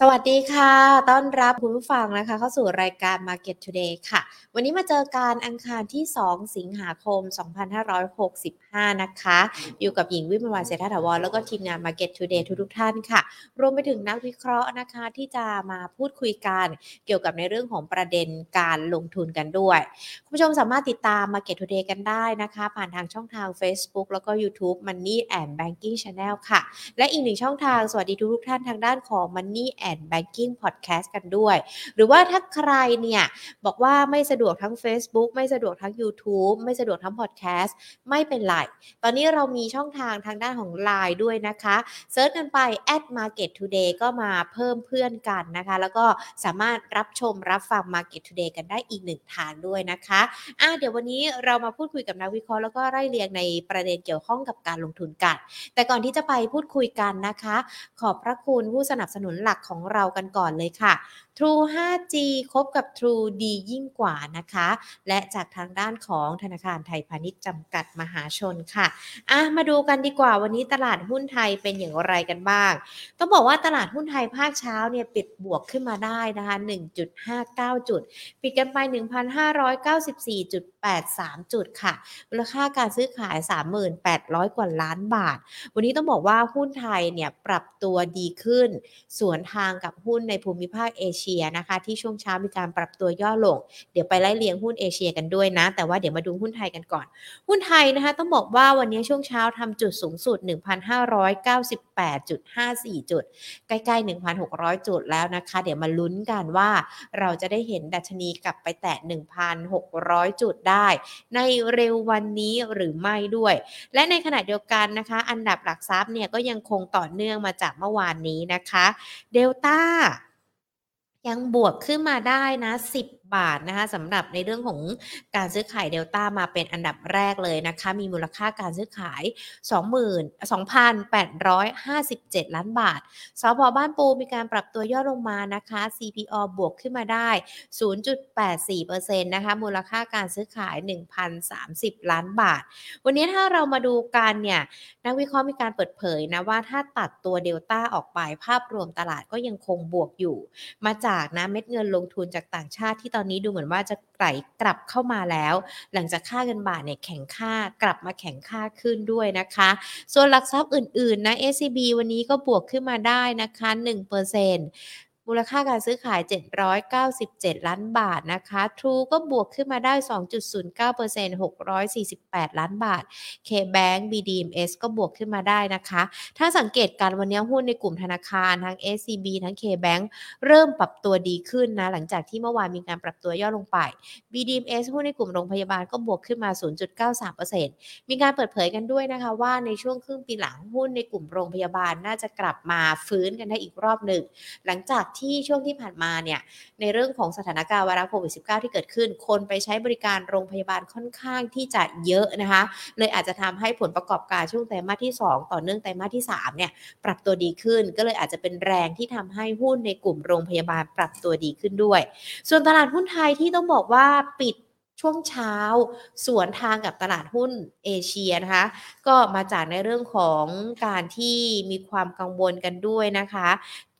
สวัสดีค่ะ ต้อนรับคุณผู้ฟังนะคะ เข้าสู่รายการ Market Today ค่ะ วันนี้มาเจอการอังคารที่ 2 สิงหาคม 2565 นะคะ อยู่กับหญิงวิมวันเศรษฐถาวรแล้วก็ทีมงาน Market Today ทุกๆท่านค่ะ รวมไปถึงนักวิเคราะห์นะคะ ที่จะมาพูดคุยกันเกี่ยวกับในเรื่องของประเด็นการลงทุนกันด้วย คุณผู้ชมสามารถติดตาม Market Today กันได้นะคะ ผ่านทางช่องทาง Facebook แล้วก็ YouTube Money and Banking Channel ค่ะ และอีกหนึ่งช่องทางสวัสดีทุกๆท่านทางด้านของ Money and Banking Podcast กันด้วย หรือว่าถ้าใครเนี่ยบอกว่าไม่สะดวกทั้ง Facebook ไม่สะดวกทั้ง YouTube ไม่สะดวกทั้ง Podcast ไม่เป็นไร ตอนนี้เรามีช่องทางทางด้านของ Line ด้วยนะคะเซิร์ชกันไป at market today ก็มาเพิ่มเพื่อนกันนะคะ แล้วก็สามารถรับชมรับฟัง Market Today กันได้อีกหนึ่งทางด้วยนะคะอะเดี๋ยววันนี้เรามาพูดคุยกับนักวิเคราะห์แล้วก็ไล่เรียงในประเด็นเกี่ยวข้องกับการลงทุนกัน แต่ก่อนที่จะไปพูดคุยกันนะคะ ขอบพระคุณผู้สนับสนุนหลักของของเรากันก่อนเลยค่ะ True 5G คบกับ True ดียิ่งกว่านะคะ และจากทางด้านของธนาคารไทยพาณิชย์จำกัดมหาชนค่ะอะ มาดูกันดีกว่าวันนี้ตลาดหุ้นไทยเป็นอย่างไรกันบ้าง ต้องบอกว่าตลาดหุ้นไทยภาคเช้าเนี่ยปิดบวกขึ้นมาได้นะคะ 1.59 จุด ปิดกันไป 1,594.83 จุดค่ะ มูลค่าการซื้อขาย 3,800 กว่าล้านบาท วันนี้ต้องบอกว่าหุ้นไทยเนี่ยปรับตัวดีขึ้น สวนทางกับหุ้นในภูมิภาคเอเชียนะคะ ที่ช่วงเช้ามีการปรับตัวย่อลง เดี๋ยวไปไล่เลียงหุ้นเอเชียกันด้วยนะ แต่ว่าเดี๋ยวมาดูหุ้นไทยกันก่อน หุ้นไทยนะคะ ต้องบอกว่าวันนี้ช่วงเช้าทำจุดสูงสุด 1,598.54 จุด ใกล้ๆ 1,600 จุดแล้วนะคะ เดี๋ยวมาลุ้นกันว่าเราจะได้เห็นดัชนีกลับไปแตะ 1,600 จุดได้ ในเร็ววันนี้หรือไม่ด้วย และในขณะเดียวกันนะคะ อันดับหลักทรัพย์เนี่ยก็ยังคงต่อเนื่องมาจากเมื่อวานนี้นะคะ เดลต้า ยังบวกขึ้นมาได้นะ 10บาทนะคะสำหรับในเรื่องของการซื้อขายเดลต้ามาเป็นอันดับแรกเลยนะคะ มีมูลค่าการซื้อขาย20,2,857 ล้านบาทสพบ้านปูมีการปรับตัวย่อลงมานะคะ CPO บวกขึ้นมาได้ 0.84%นะคะมูลค่าการซื้อขาย 1,030 ล้านบาท วันนี้ถ้าเรามาดูกันเนี่ยนักวิเคราะห์มีการเปิดเผยนะว่าถ้าตัดตัวเดลต้าออกไปภาพรวมตลาดก็ยังคงบวกอยู่ มาจากนะเม็ดเงินลงทุนจากต่างชาติที่ตอนนี้ดูเหมือนว่าจะไกลกลับเข้ามาแล้ว หลังจากค่าเงินบาทเนี่ยแข็งค่ากลับมาแข็งค่าขึ้นด้วยนะคะ ส่วนหลักทรัพย์อื่นๆนะ SCB วันนี้ก็บวกขึ้นมาได้นะคะ1% มูลค่าการซื้อขาย 797 ล้านบาทนะคะ True ก็บวกขึ้นมาได้ 2.09% 648 ล้านบาท KBank BDMs ก็บวกขึ้นมาได้นะคะ ถ้าสังเกตการวันนี้หุ้นในกลุ่มธนาคาร ทั้ง SCB ทั้ง KBank เริ่มปรับตัวดีขึ้นนะ หลังจากที่เมื่อวานมีการปรับตัวย่อลงไป BDMs หุ้นในกลุ่มโรงพยาบาลก็บวกขึ้นมา 0.93%มีการเปิดเผยกันด้วยนะคะว่าในช่วงครึ่งปีหลังหุ้นในกลุ่มโรงพยาบาลน่าจะกลับมาฟื้นกันได้อีกรอบหนึ่งหลังจากที่ช่วงที่ผ่านมาเนี่ยในเรื่องของสถานการณ์วาระโควิด -19 ที่เกิดขึ้น คนไปใช้บริการโรงพยาบาลค่อนข้างที่จะเยอะนะคะเลยอาจจะทำให้ผลประกอบการช่วงไตรมาสที่ 2 ต่อเนื่องไตรมาสที่3เนี่ยปรับตัวดีขึ้น ก็เลยอาจจะเป็นแรงที่ทำให้หุ้นในกลุ่มโรงพยาบาลปรับตัวดีขึ้นด้วย ส่วนตลาดหุ้นไทยที่ต้องบอกว่าปิด ช่วงเช้าสวนทางกับตลาดหุ้นเอเชียนะคะ ก็มาจากในเรื่องของการที่มีความกังวลกันด้วยนะคะ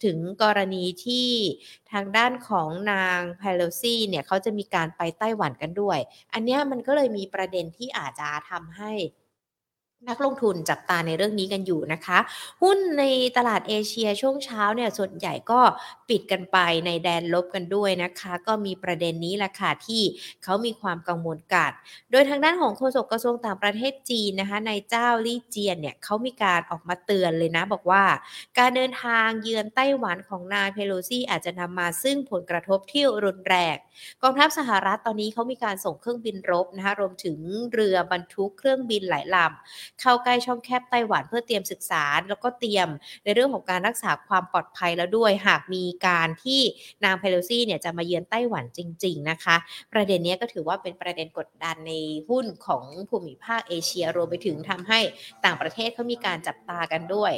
ถึงกรณีที่ทางด้านของนางเพโลซี่เนี่ยเขาจะมีการไปไต้หวันกันด้วย อันนี้มันก็เลยมีประเด็นที่อาจจะทำให้ นักลงทุนจับตาในเรื่องนี้กันอยู่นะคะ หุ้นในตลาดเอเชียช่วงเช้าเนี่ยส่วนใหญ่ก็ปิดกันไปในแดนลบกันด้วยนะคะ ก็มีประเด็นนี้แหละค่ะที่เขามีความกังวลกันโดยทางด้านของโฆษกกระทรวงต่างประเทศจีนนะคะในเจ้าลี่เจียนเนี่ยเขามีการออกมาเตือนเลยนะ บอกว่า การเดินทางเยือนไต้หวันของนายเพโลซี่อาจจะนำมาซึ่งผลกระทบที่รุนแรงกองทัพสหรัฐตอนนี้เขามีการส่งเครื่องบินรบนะคะรวมถึงเรือบรรทุกเครื่องบินหลายลำเข้าใกล้ช่องแคบไต้หวันเพื่อเตรียมศึกษา แล้วก็เตรียมในเรื่องของการรักษาความปลอดภัยแล้วด้วย หากมีการที่นางเพโลซี่เนี่ยจะมาเยือนไต้หวันจริง ๆ นะคะ ประเด็นนี้ก็ถือว่าเป็นประเด็นกดดันในหุ้นของภูมิภาคเอเชียรวมไปถึงทำให้ต่างประเทศเขามีการจับตากันด้วย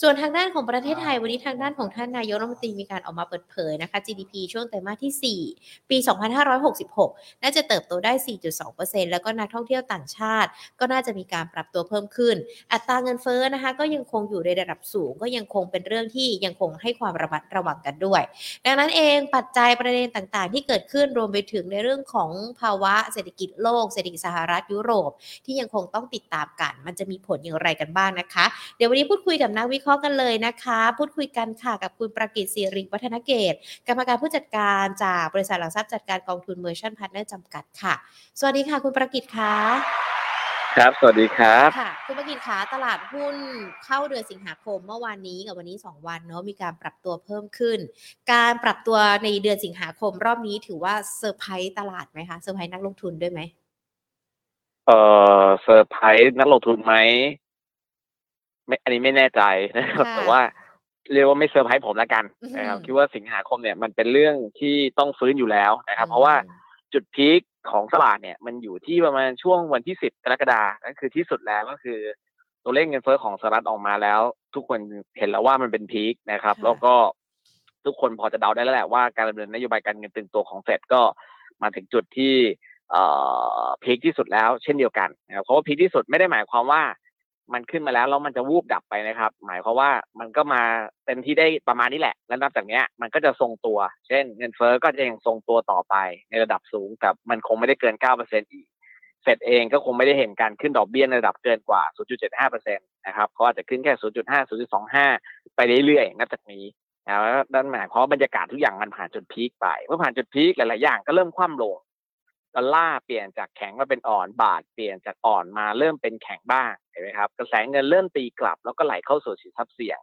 ส่วนทางด้านของประเทศไทยวันนี้ทางด้านของท่านนายกรัฐมนตรีมีการออกมาเปิดเผยนะคะ GDP ช่วงไตรมาสที่ 4 ปี 2566 น่าจะเติบโตได้ 4.2%แล้วก็นักท่องเที่ยวต่างชาติ ก็น่าจะมีการปรับตัวเเพิ่มขึ้น อัตราเงินเฟ้อนะคะ ก็ยังคงอยู่ในระดับสูง ก็ยังคงเป็นเรื่องที่ยังคงให้ความระมัดระวังกันด้วย ดังนั้นเองปัจจัยประเด็นต่างๆ ที่เกิดขึ้นรวมไปถึงในเรื่องของภาวะเศรษฐกิจโลกเศรษฐกิจสหรัฐยุโรป ที่ยังคงต้องติดตามกัน มันจะมีผลอย่างไรกันบ้างนะคะ เดี๋ยววันนี้พูดคุยกับนักวิเคราะห์กันเลยนะคะ พูดคุยกันค่ะกับคุณประกิต สิริวัฒนเกตุกรรมการผู้จัดการจากบริษัทหลักทรัพย์จัดการกองทุน Merchant Partners จำกัดค่ะ สวัสดีค่ะ คุณประกิตค่ะ ครับ สวัสดีครับค่ะคุณประกิตคะตลาดหุ้นเข้าเดือนสิงหาคมเมื่อวานนี้กับวันนี้ 2 วันเนาะมีการปรับตัวเพิ่มขึ้น การปรับตัวในเดือนสิงหาคมรอบนี้ถือว่าเซอร์ไพรส์ตลาดไหมคะเซอร์ไพรส์นักลงทุนด้วยไหมเอ่อเซอร์ไพรส์นักลงทุนไหมไม่อันนี้ไม่แน่ใจนะครับค่ะแต่ว่าเรียกว่าไม่เซอร์ไพรส์ผมละกันอือฮึนะครับคิดว่าสิงหาคมเนี่ยมันเป็นเรื่องที่ต้องฟื้นอยู่แล้วนะครับ เพราะว่า จุด peak ของตลาดเนี่ย มันอยู่ที่ประมาณช่วงวันที่สิบกรกฎาคมนั่นคือที่สุดแล้วก็คือ ตัวเลขเงินเฟ้อของสหรัฐออกมาแล้ว ทุกคนเห็นแล้วว่ามันเป็นพีคนะครับค่ะแล้วก็ทุกคนพอจะเดาได้แล้วแหละว่าการดำเนินนโยบายการเงินตึงตัวของเฟดก็มาถึงจุดที่เอ่อพีคที่สุดแล้วเช่นเดียวกันนะครับเพราะว่าพีคที่สุดไม่ได้หมายความว่า มันขึ้นมาแล้วแล้วมันจะวูบดับไปนะครับ หมายความว่ามันก็มาเต็มที่ได้ประมาณนี้แหละ แล้วนับจากเนี้ยมันก็จะทรงตัว เช่น เงินเฟ้อก็จะยังทรงตัวต่อไปในระดับสูงแต่มันคงไม่ได้เกิน9%อเอีกเฟดเองก็คงไม่ได้เห็นการขึ้นดอกเบี้ยในระดับเกินกว่า 0.75%นะครับเขาอาจจะขึ้นแค่ 0.5 0.25 ไปเรื่อยๆ นับจากนี้นะครับนั่นหมายความว่าบรรยากาศทุกอย่างมันผ่านจุดพีคไป เมื่อผ่านจุดพีคหลายๆ อย่างก็เริ่มคว่ำลง ดอลลาร์เปลี่ยนจากแข็งมาเป็นอ่อนบาทเปลี่ยนจากอ่อนมาเริ่มเป็นแข็งบ้างเห็นไหมครับ กระแสเงินเริ่มตีกลับ แล้วก็ไหลเข้าสู่สินทรัพย์เสี่ยง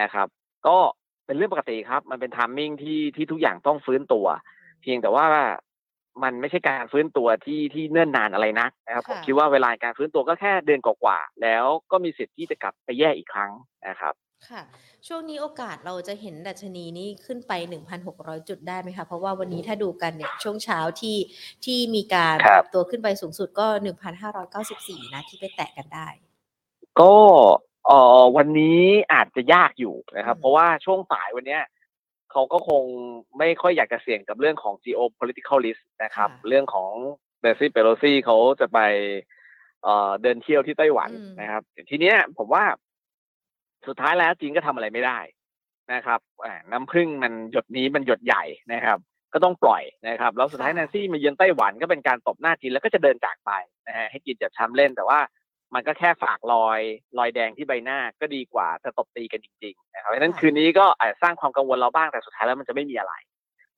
นะครับ ก็เป็นเรื่องปกติครับ มันเป็นทามมิ่งที่ที่ทุกอย่างต้องฟื้นตัว เพียงแต่ว่ามันไม่ใช่การฟื้นตัวที่ที่เนิ่นนานอะไรนักนะครับผมค่ะคิดว่าเวลาการฟื้นตัวก็แค่เดือนกว่าๆแล้วก็มีสิทธิ์ที่จะกลับไปแย่อีกครั้งนะครับ ค่ะ ช่วงนี้โอกาสเราจะเห็นดัชนีนี้ขึ้นไป 1,600 จุดได้ไหมคะ เพราะว่าวันนี้ถ้าดูกันเนี่ยช่วงเช้าที่ที่มีการครัปบรับตัวขึ้นไปสูงสุดก็ 1,594 นะ ที่ไปแตะกันได้ ก็เอ่อวันนี้อาจจะยากอยู่นะครับ อืม เพราะว่าช่วงสายวันเนี้ยเขาก็คงไม่ค่อยอยากจะเสี่ยงกับเรื่องของ geopolitical risk นะครับเรื่องของเดซี่เปโลซี่เขาจะไปเอ่อเดินเที่ยวที่ไต้หวันอืม นะครับ ทีเนี้ยผมว่า สุดท้ายแล้วจีนก็ทำอะไรไม่ได้นะครับอ่าน้ำพึ่งมันหยดนี้มันหยดใหญ่นะครับ ก็ต้องปล่อยนะครับ แล้วสุดท้ายแนนซี่มาเยือนไต้หวันก็เป็นการตบหน้าจีนแล้วก็จะเดินจากไปนะฮะให้จีนจับช้ำเล่นแต่ว่ามันก็แค่ฝากรอยรอยแดงที่ใบหน้าก็ดีกว่าจะตบตีกันจริงๆนะครับเพราะฉะนั้นค่ะคืนนี้ก็อาจจะสร้างความกังวลเราบ้างแต่สุดท้ายแล้วมันจะไม่มีอะไร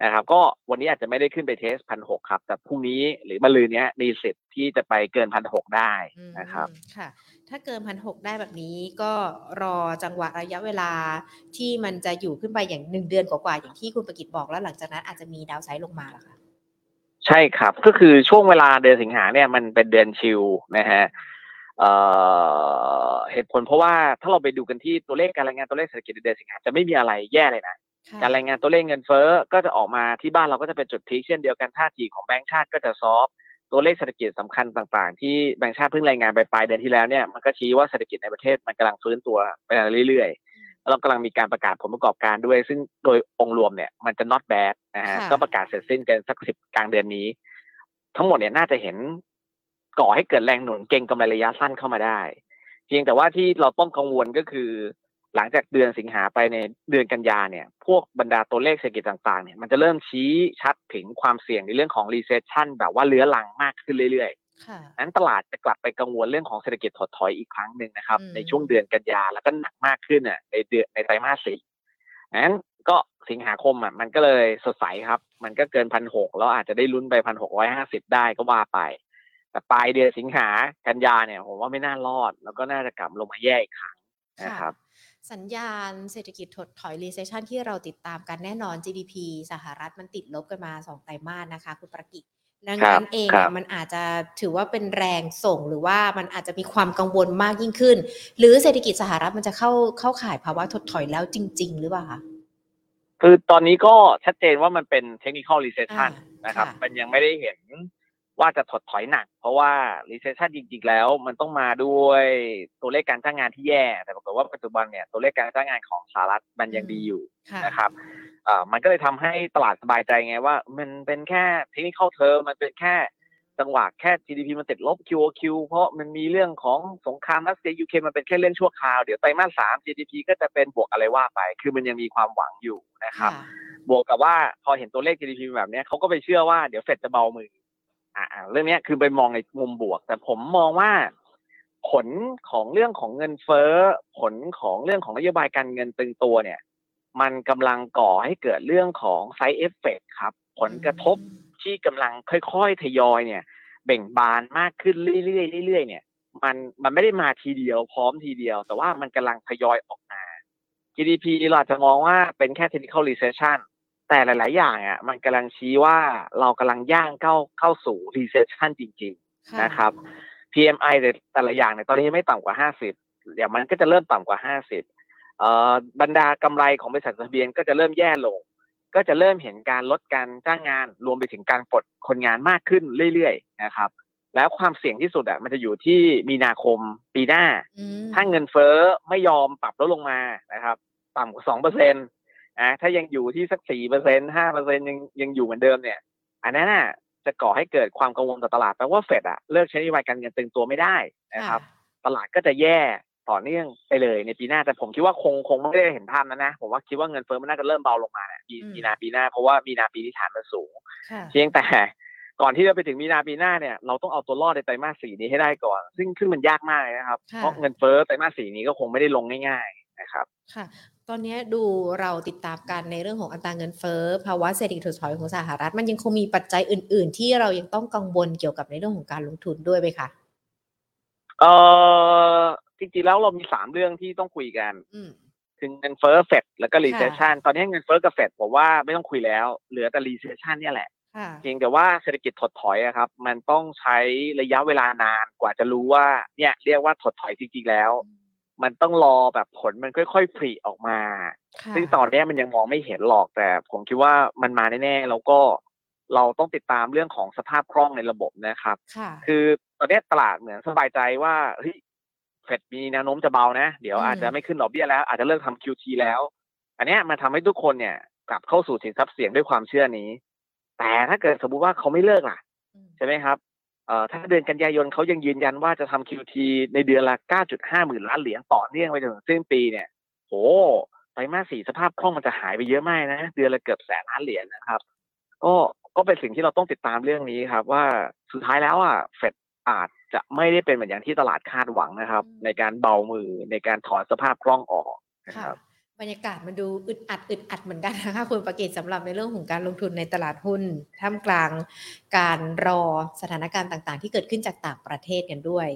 นะครับก็วันนี้อาจจะไม่ได้ขึ้นไปเทสพันหกครับ แต่พรุ่งนี้หรือมะรืนเนี้ยมีสิทธิ์ที่จะไปเกินพันหกได้อืมนะครับค่ะ ถ้าเกินพันหได้แบบนี้ก็รอจังหวะระยะเวลาที่มันจะอยู่ขึ้นไปอย่างหนึ่งเดือนกว่าๆอย่างที่คุณประกิตบอกแล้วหลังจากนั้นอาจจะมีดาวไซด์ลงมาแล้วค่ะใช่ครับก็คือช่วงเวลาเดือนสิงหาเนี่ยมันเป็นเดือนชิลนะฮะเอ่อเหตุผลเพราะว่าถ้าเราไปดูกันที่ตัวเลขการรายงานตัวเลขเศรษฐกิจในเดือนสิงหาจะไม่มีอะไรแย่เลยนะค่ะ การรายงานตัวเลขเงินเฟ้อก็จะออกมาที่บ้านเราก็จะเป็นจุดพีคเช่นเดียวกันท่าทีของแบงก์ชาติก็จะซอฟต์ตัวเลขเศรษฐกิจสำคัญต่างๆ ที่แบงก์ชาติเพิ่งรายงานไปปลายเดือนที่แล้วเนี่ยมันก็ชี้ว่าเศรษฐกิจในประเทศมันกำลังฟื้นตัวไปเรื่อยๆแล้วเรากำลังมีการประกาศผลประกอบการด้วย ซึ่งโดยองค์รวมเนี่ยมันจะ not bad นะฮะค่ะก็ประกาศเสร็จสิ้นกันสักสิบกลางเดือนนี้ ทั้งหมดเนี่ยน่าจะเห็นก่อให้เกิดแรงหนุนเก่งกำไรระยะสั้นเข้ามาได้ เพียงแต่ว่าที่เราต้องกังวลก็คือ หลังจากเดือนสิงหาไปในเดือนกันยาเนี่ย พวกบรรดาตัวเลขเศรษฐกิจต่างๆ เนี่ย มันจะเริ่มชี้ชัดถึงความเสี่ยงในเรื่องของ recession แบบว่าเลื้อรังมากขึ้นเรื่อยค่ะๆนั้นตลาดจะกลับไปกังวลเรื่องของเศรษฐกิจถดถอยอีกครั้งหนึ่งนะครับอืมในช่วงเดือนกันยาแล้วก็หนักมากขึ้นอะในเดือนในไตรมาสสี่นั้นก็สิงหาคมอะมันก็เลยสดใสครับ มันก็เกินพันหกแล้วอาจจะได้ลุ้นไปพันหกร้อยห้าสิบได้ก็ว่าไป แต่ปลายเดือนสิงหากันยาเนี่ยผมว่าไม่น่ารอด แล้วก็น่าจะกลับลงมาแย่อีกครั้งนะครับ สัญญาณเศรษฐกิจถดถอย recession ที่เราติดตามกันแน่นอน GDP สหรัฐมันติดลบกันมาสองไตรมาสนะคะ คุณประกิตดังครันั้นบเองครัอะบมันอาจจะถือว่าเป็นแรงส่งหรือว่ามันอาจจะมีความกังวลมากยิ่งขึ้น หรือเศรษฐกิจสหรัฐมันจะเข้าเข้าข่ายภาวะถดถอยแล้วจริง ๆ หรือเปล่าคะคือตอนนี้ก็ชัดเจนว่ามันเป็น technical recession อ่านะครับค่ะมันยังไม่ได้เห็น ว่าจะถดถอยหนัก เพราะว่า recession จริง ๆ แล้ว มันต้องมาด้วยตัวเลขการจ้างงานที่แย่ แต่ปรากฏว่าปัจจุบันเนี่ยตัวเลขการจ้างงานของสหรัฐมันยังดีอยู่ค่ะนะครับอ่ามันก็เลยทำให้ตลาดสบายใจไงว่า มันเป็นแค่ technical term มันเป็นแค่จังหวะแค่ GDP มันติดลบ QOQ เพราะมันมีเรื่องของสงครามรัสเซียยูเครนมันเป็นแค่เล่นชั่วคราวเดี๋ยวไตรมาสสาม GDP ก็จะเป็นบวกอะไรว่าไป คือมันยังมีความหวังอยู่นะครับ บวกกับว่าพอเห็นตัวเลข GDP แบบนี้เขาก็ไปเชื่อว่าเดี๋ยวเฟดจะเบามือ อ่าเรื่องนี้คือไปมองในมุมบวก แต่ผมมองว่าผลของเรื่องของเงินเฟ้อ ผลของเรื่องของนโยบายการเงินตึงตัวเนี่ย มันกำลังก่อให้เกิดเรื่องของไซเอฟเฟกครับ ผลกระทบที่กำลังค่อยๆทยอยเนี่ย เบ่งบานมากขึ้นเรื่อยๆเรื่อยๆเนี่ย มันมันไม่ได้มาทีเดียวพร้อมทีเดียว แต่ว่ามันกำลังทยอยออกมา GDP เราจะมองว่าเป็นแค่ technical recession แต่หลาย ๆ อย่างอะมันกำลังชี้ว่าเรากำลังย่างเข้าเข้าสู่ recession จริง ๆ นะครับ PMI แต่ละอย่างเนี่ยตอนนี้ไม่ต่ำกว่า 50 เดี๋ยวมันก็จะเริ่มต่ำกว่า 50เอ่อบรรดากำไรของบริษัททะเบียนก็จะเริ่มแย่ลง ก็จะเริ่มเห็นการลดการจ้างงานรวมไปถึงการปลดคนงานมากขึ้นเรื่อย ๆ นะครับแล้วความเสี่ยงที่สุดอะมันจะอยู่ที่มีนาคมปีหน้า ถ้าเงินเฟ้อไม่ยอมปรับลดลงมานะครับ ต่ำกว่าสองเปอร์เซ็น ต์อะถ้ายังอยู่ที่สักสี่เปอร์เซ็นห้าเปอร์เซ็นยังยังอยู่เหมือนเดิมเนี่ย อันนั้นน่ะจะก่อให้เกิดความกังวลต่อตลาดแปลว่าเฟดอะเลิกใช้นโยบายการเงินตึงตัวไม่ได้นะครับ ตลาดก็จะแย่ต่อเนื่องไปเลยในปีหน้าแต่ผมคิดว่าคงคงไม่ได้เห็นภาพนั้นนะ ผมว่าคิดว่าเงินเฟ้อมันน่าจะเริ่มเบาลงมาเนี่ยมีนาปีหน้าเพราะว่ามีนาปีที่ฐานมันสูงเพียงแต่ก่อนที่จะไปถึงมีนาปีหน้าเนี่ยเราต้องเอาตัวรอดในไตรมาสสี่นี้ให้ได้ก่อน ซึ่งขึ้นมันยากมากนะครับ เพราะเงินเฟ้อไตรมาสสี่นี้ก็คงไม่ได้ลงง่าย ๆ นะครับ ค่ะ ตอนนี้ดูเราติดตามกันในเรื่องของอัตราเงินเฟ้อภาวะเศรษฐกิจถดถอยของสหรัฐ มันยังคงมีปัจจัยอื่น ๆ ที่เรายังต้องกังวลเกี่ยวกับในเรื่องของการลงทุนด้วยไหมคะเออจริงๆแล้วเรามีสามเรื่องที่ต้องคุยกันถึงเงินเฟ้อเฟดแล้วก็ recession ตอนนี้เงินเฟ้อกับเฟดผมว่าไม่ต้องคุยแล้ว เหลือแต่ recession เนี่ยแหละเพียงแต่ว่าเศรษฐกิจถดถอยอะครับ มันต้องใช้ระยะเวลานานกว่าจะรู้ว่า เนี่ย เรียกว่าถดถอยจริงๆแล้ว มันต้องรอแบบผลมันค่อยๆผลิออกมา ซึ่งตอนนี้มันยังมองไม่เห็นหรอกแต่ ผมคิดว่ามันมาแน่ๆแล้วก็เราต้องติดตามเรื่องของสภาพคล่องในระบบนะครับ คือตอนนี้ตลาดเหมือนสบายใจว่าเฮ้ยเฟดมีแนวโน้มจะเบานะ เดี๋ยวอาจจะไม่ขึ้นดอกเบี้ยแล้ว อาจจะเลิกทำ QT แล้ว อันนี้มันทาให้ทุกคนเนี่ย กลับเข้าสู่สินทรัพย์เสี่ยงด้วยความเชื่อนี้ แต่ถ้าเกิดสมมุติว่าเขาไม่เลิกล่ะใช่ไหมครับเอ่อ ถ้าเดือนกันยายนเขายังยืนยันว่าจะทำ QT ในเดือนละ 9.5 หมื่นล้านเหรียญต่อเนื่องไปจนถึงสิ้นปีเนี่ยโหไตรมาสสี่สภาพคล่องมันจะหายไปเยอะมากนะ เดือนละเกือบแสนล้านเหรียญนะครับ ก็ก็เป็นสิ่งที่เราต้องติดตามเรื่องนี้ครับ ว่าสุดท้ายแล้วอะเฟดอาจจะไม่ได้เป็นเหมือนอย่างที่ตลาดคาดหวังนะครับ ในการเบามือในการถอนสภาพคล่องออกนะครับ บรรยากาศมันดูอึดอัดอึดอัดเหมือนกันนะคะคุณประกิตสำหรับในเรื่องของการลงทุนในตลาดหุ้น ท่ามกลางการรอสถานการณ์ต่างๆ ที่เกิดขึ้นจากต่างประเทศกันด้วย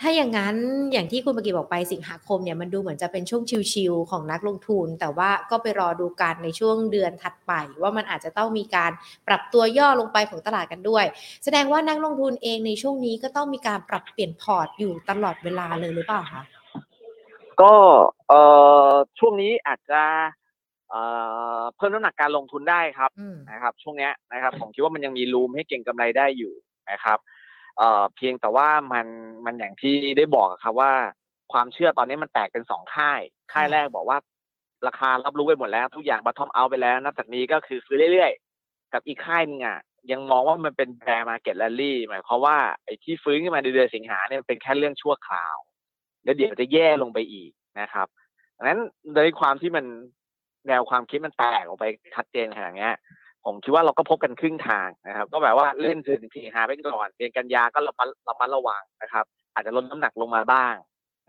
ถ้าอย่างนั้นอย่างที่คุณประกิตบอกไปสิงหาคมเนี่ยมันดูเหมือนจะเป็นช่วงชิลๆของนักลงทุน แต่ว่าก็ไปรอดูการในช่วงเดือนถัดไป ว่ามันอาจจะต้องมีการปรับตัวย่อลงไปของตลาดกันด้วย แสดงว่านักลงทุนเองในช่วงนี้ก็ต้องมีการปรับเปลี่ยนพอร์ตอยู่ตลอดเวลาเลยหรือเปล่าคะ ก็เอ่อช่วงนี้อาจจะเอ่อเพิ่มน้ำหนักการลงทุนได้ครับนะครับ ช่วงนี้นะครับผมคิดว่ามันยังมีรูมให้เก่งกำไรได้อยู่นะครับเอ่อเพียงแต่ว่ามันมันอย่างที่ได้บอกครับว่าความเชื่อตอนนี้มันแตกเป็นสองค่าย ค่ายแรกบอกว่า ราคารับรู้ไปหมดแล้ว ทุกอย่างบัตทอมเอาไปแล้วนับจากนี้ก็คือซื้อเรื่อยๆ กับอีกค่ายนึงอะยังมองว่ามันเป็นแบร์มาเก็ตแลลี่หมายความว่าไอ้ที่ฟื้นขึ้นมาในเดือนสิงหาเนี่ยเป็นแค่เรื่องชั่วคราว แล้วเดี๋ยวจะแย่ลงไปอีกนะครับดังนั้นโดยความที่มันแนวความคิดมันแตกออกไปชัดเจนขนาดนี้ผมคิดว่าเราก็พบกันครึ่งทางนะครับ ก็แบบว่าเล่นถึงทีหาไปก่อนเดือนกันยาก็ระมัดระมัดระวังนะครับ อาจจะลดน้ำหนักลงมาบ้าง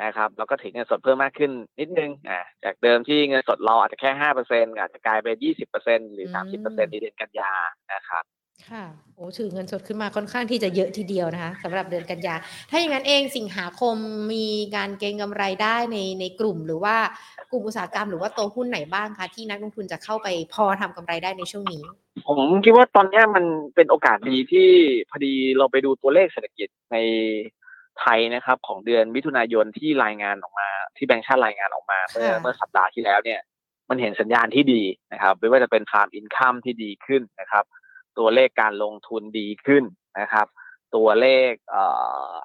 นะครับ แล้วก็ถือเงินสดเพิ่มมากขึ้นนิดนึงอ่าจากเดิมที่เงินสดเราอาจจะแค่ห้าเปอร์เซ็นต์อาจจะกลายเป็นยี่สิบเปอร์เซ็นหรือสามสิบเปอร์เซ็นต์ในเดือนกันยานะครับ ค่ะโอ้ถือเงินสดขึ้นมาค่อนข้างที่จะเยอะทีเดียวนะคะสำหรับเดือนกันยา ถ้าอย่างนั้นเองสิงหาคมมีการเก็งกำไรได้ในในกลุ่มหรือว่ากลุ่มอุตสาหกรรมหรือว่าตัวหุ้นไหนบ้างคะที่นักลงทุนจะเข้าไปพอทำกำไรได้ในช่วงนี้ ผมคิดว่าตอนนี้มันเป็นโอกาสดีที่พอดีเราไปดูตัวเลขเศรษฐกิจในไทยนะครับ ของเดือนมิถุนายนที่รายงานออกมา ที่แบงค์ชาติรายงานออกมาเมื่อเมื่อสัปดาห์ที่แล้วเนี่ย มันเห็นสัญญาณที่ดีนะครับไม่ว่าจะเป็น farm income ที่ดีขึ้นนะครับ ตัวเลขการลงทุนดีขึ้นนะครับ ตัวเลข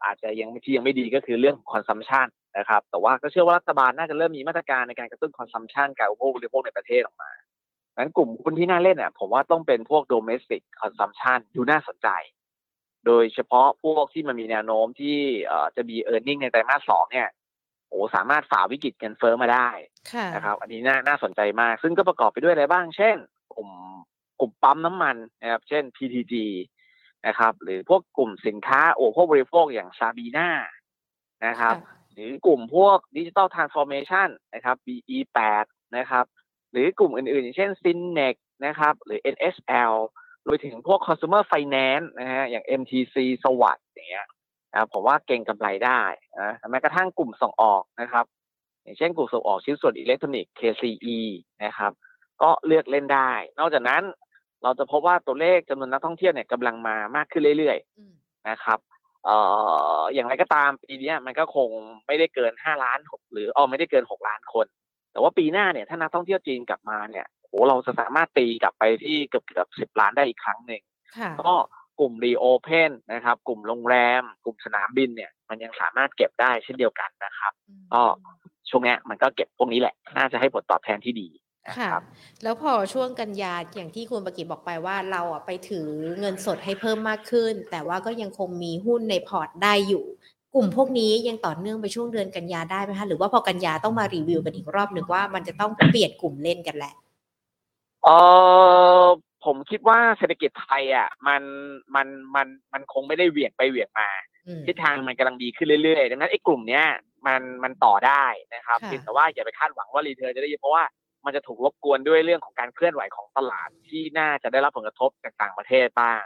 อาจจะยังที่ยังไม่ดีก็คือเรื่องของ consumption นะครับ แต่ว่าก็เชื่อว่ารัฐบาลน่าจะเริ่มมีมาตรการในการกระตุ้น consumption การอุปโภคบริโภคในประเทศออกมาดังนั้นกลุ่มหุ้นที่น่าเล่นเนี่ยผมว่าต้องเป็นพวก domestic consumption ดูน่าสนใจ โดยเฉพาะพวกที่มันมีแนวโน้มที่เอ่อจะมี e a r n i n g ในไตรมาสสองเนี่ยโอ้สามารถฝ่าวิกฤตเงินเฟ้อมาได้ค่ะนะครับ อันนี้น่าน่าสนใจมาก ซึ่งก็ประกอบไปด้วยอะไรบ้าง เช่น กลุ่ม กลุ่มปั๊มน้ำมันนะครับเช่น PTG นะครับ หรือพวกกลุ่มสินค้าโอ้พวกบริโภคอย่างซาบีนานะครับ หรือกลุ่มพวกดิจิ t a ลทรานส์ฟอร์เมชันนะครับ BE8 นะครับ หรือกลุ่มอื่นๆ อย่างเช่น Synex นะครับ หรือ NSL รวมถึงพวก consumer finance นะฮะอย่าง MTC สวัสด์อย่างเงี้ยนะครับผมว่าเก่งกำไรได้นะแม้กระทั่งกลุ่มส่งออกนะครับ อย่างเช่นกลุ่มส่งออกชิ้นส่วนอิเล็กทรอนิกส์ KCE นะครับ ก็เลือกเล่นได้ นอกจากนั้น เราจะพบว่าตัวเลขจำนวนนักท่องเที่ยวเนี่ยกำลังมามากขึ้นเรื่อยๆอืมนะครับเอ่ออย่างไรก็ตามปีเนี้ยมันก็คงไม่ได้เกินห้าล้านหรืออ๋อไม่ได้เกินหกล้านคน แต่ว่าปีหน้าเนี่ยถ้านักท่องเที่ยวจีนกลับมาเนี่ยโหเราจะสามารถตีกลับไปที่เกือบเกือบสิบล้านได้อีกครั้งหนึ่งค่ะก็กลุ่มรีโอเพนนะครับ กลุ่มโรงแรม กลุ่มสนามบินเนี่ย มันยังสามารถเก็บได้เช่นเดียวกันนะครับก็ช่วงเนี้ยมันก็เก็บพวกนี้แหละ น่าจะให้ผลตอบแทนที่ดี นะค่ะครับ แล้วพอช่วงกันยาอย่างที่คุณประกิตบอกไปว่าเราอะไปถือเงินสดให้เพิ่มมากขึ้น แต่ว่าก็ยังคงมีหุ้นในพอร์ตได้อยู่ กลุ่มพวกนี้ยังต่อเนื่องไปช่วงเดือนกันยาได้ไหมคะหรือว่าพอกันยาต้องมารีวิวกันอีกรอบหนึ่งว่ามันจะต้องเปลี่ยนกลุ่มเล่นกันแหละ เออผมคิดว่าเศรษฐกิจไทยอะมันมันมันมันคงไม่ได้เหวี่ยงไปเหวี่ยงมา อืม ทิศทางมันกำลังดีขึ้นเรื่อยๆ ดังนั้นไอ้กลุ่มเนี้ยมันมันต่อได้นะครับค่ะ เพียงแต่ว่าอย่าไปคาดหวังว่ารีเทิร์นจะได้เยอะเพราะว่า มันจะถูกรบกวนด้วยเรื่องของการเคลื่อนไหวของตลาดที่น่าจะได้รับผลกระทบจากต่างประเทศบ้าง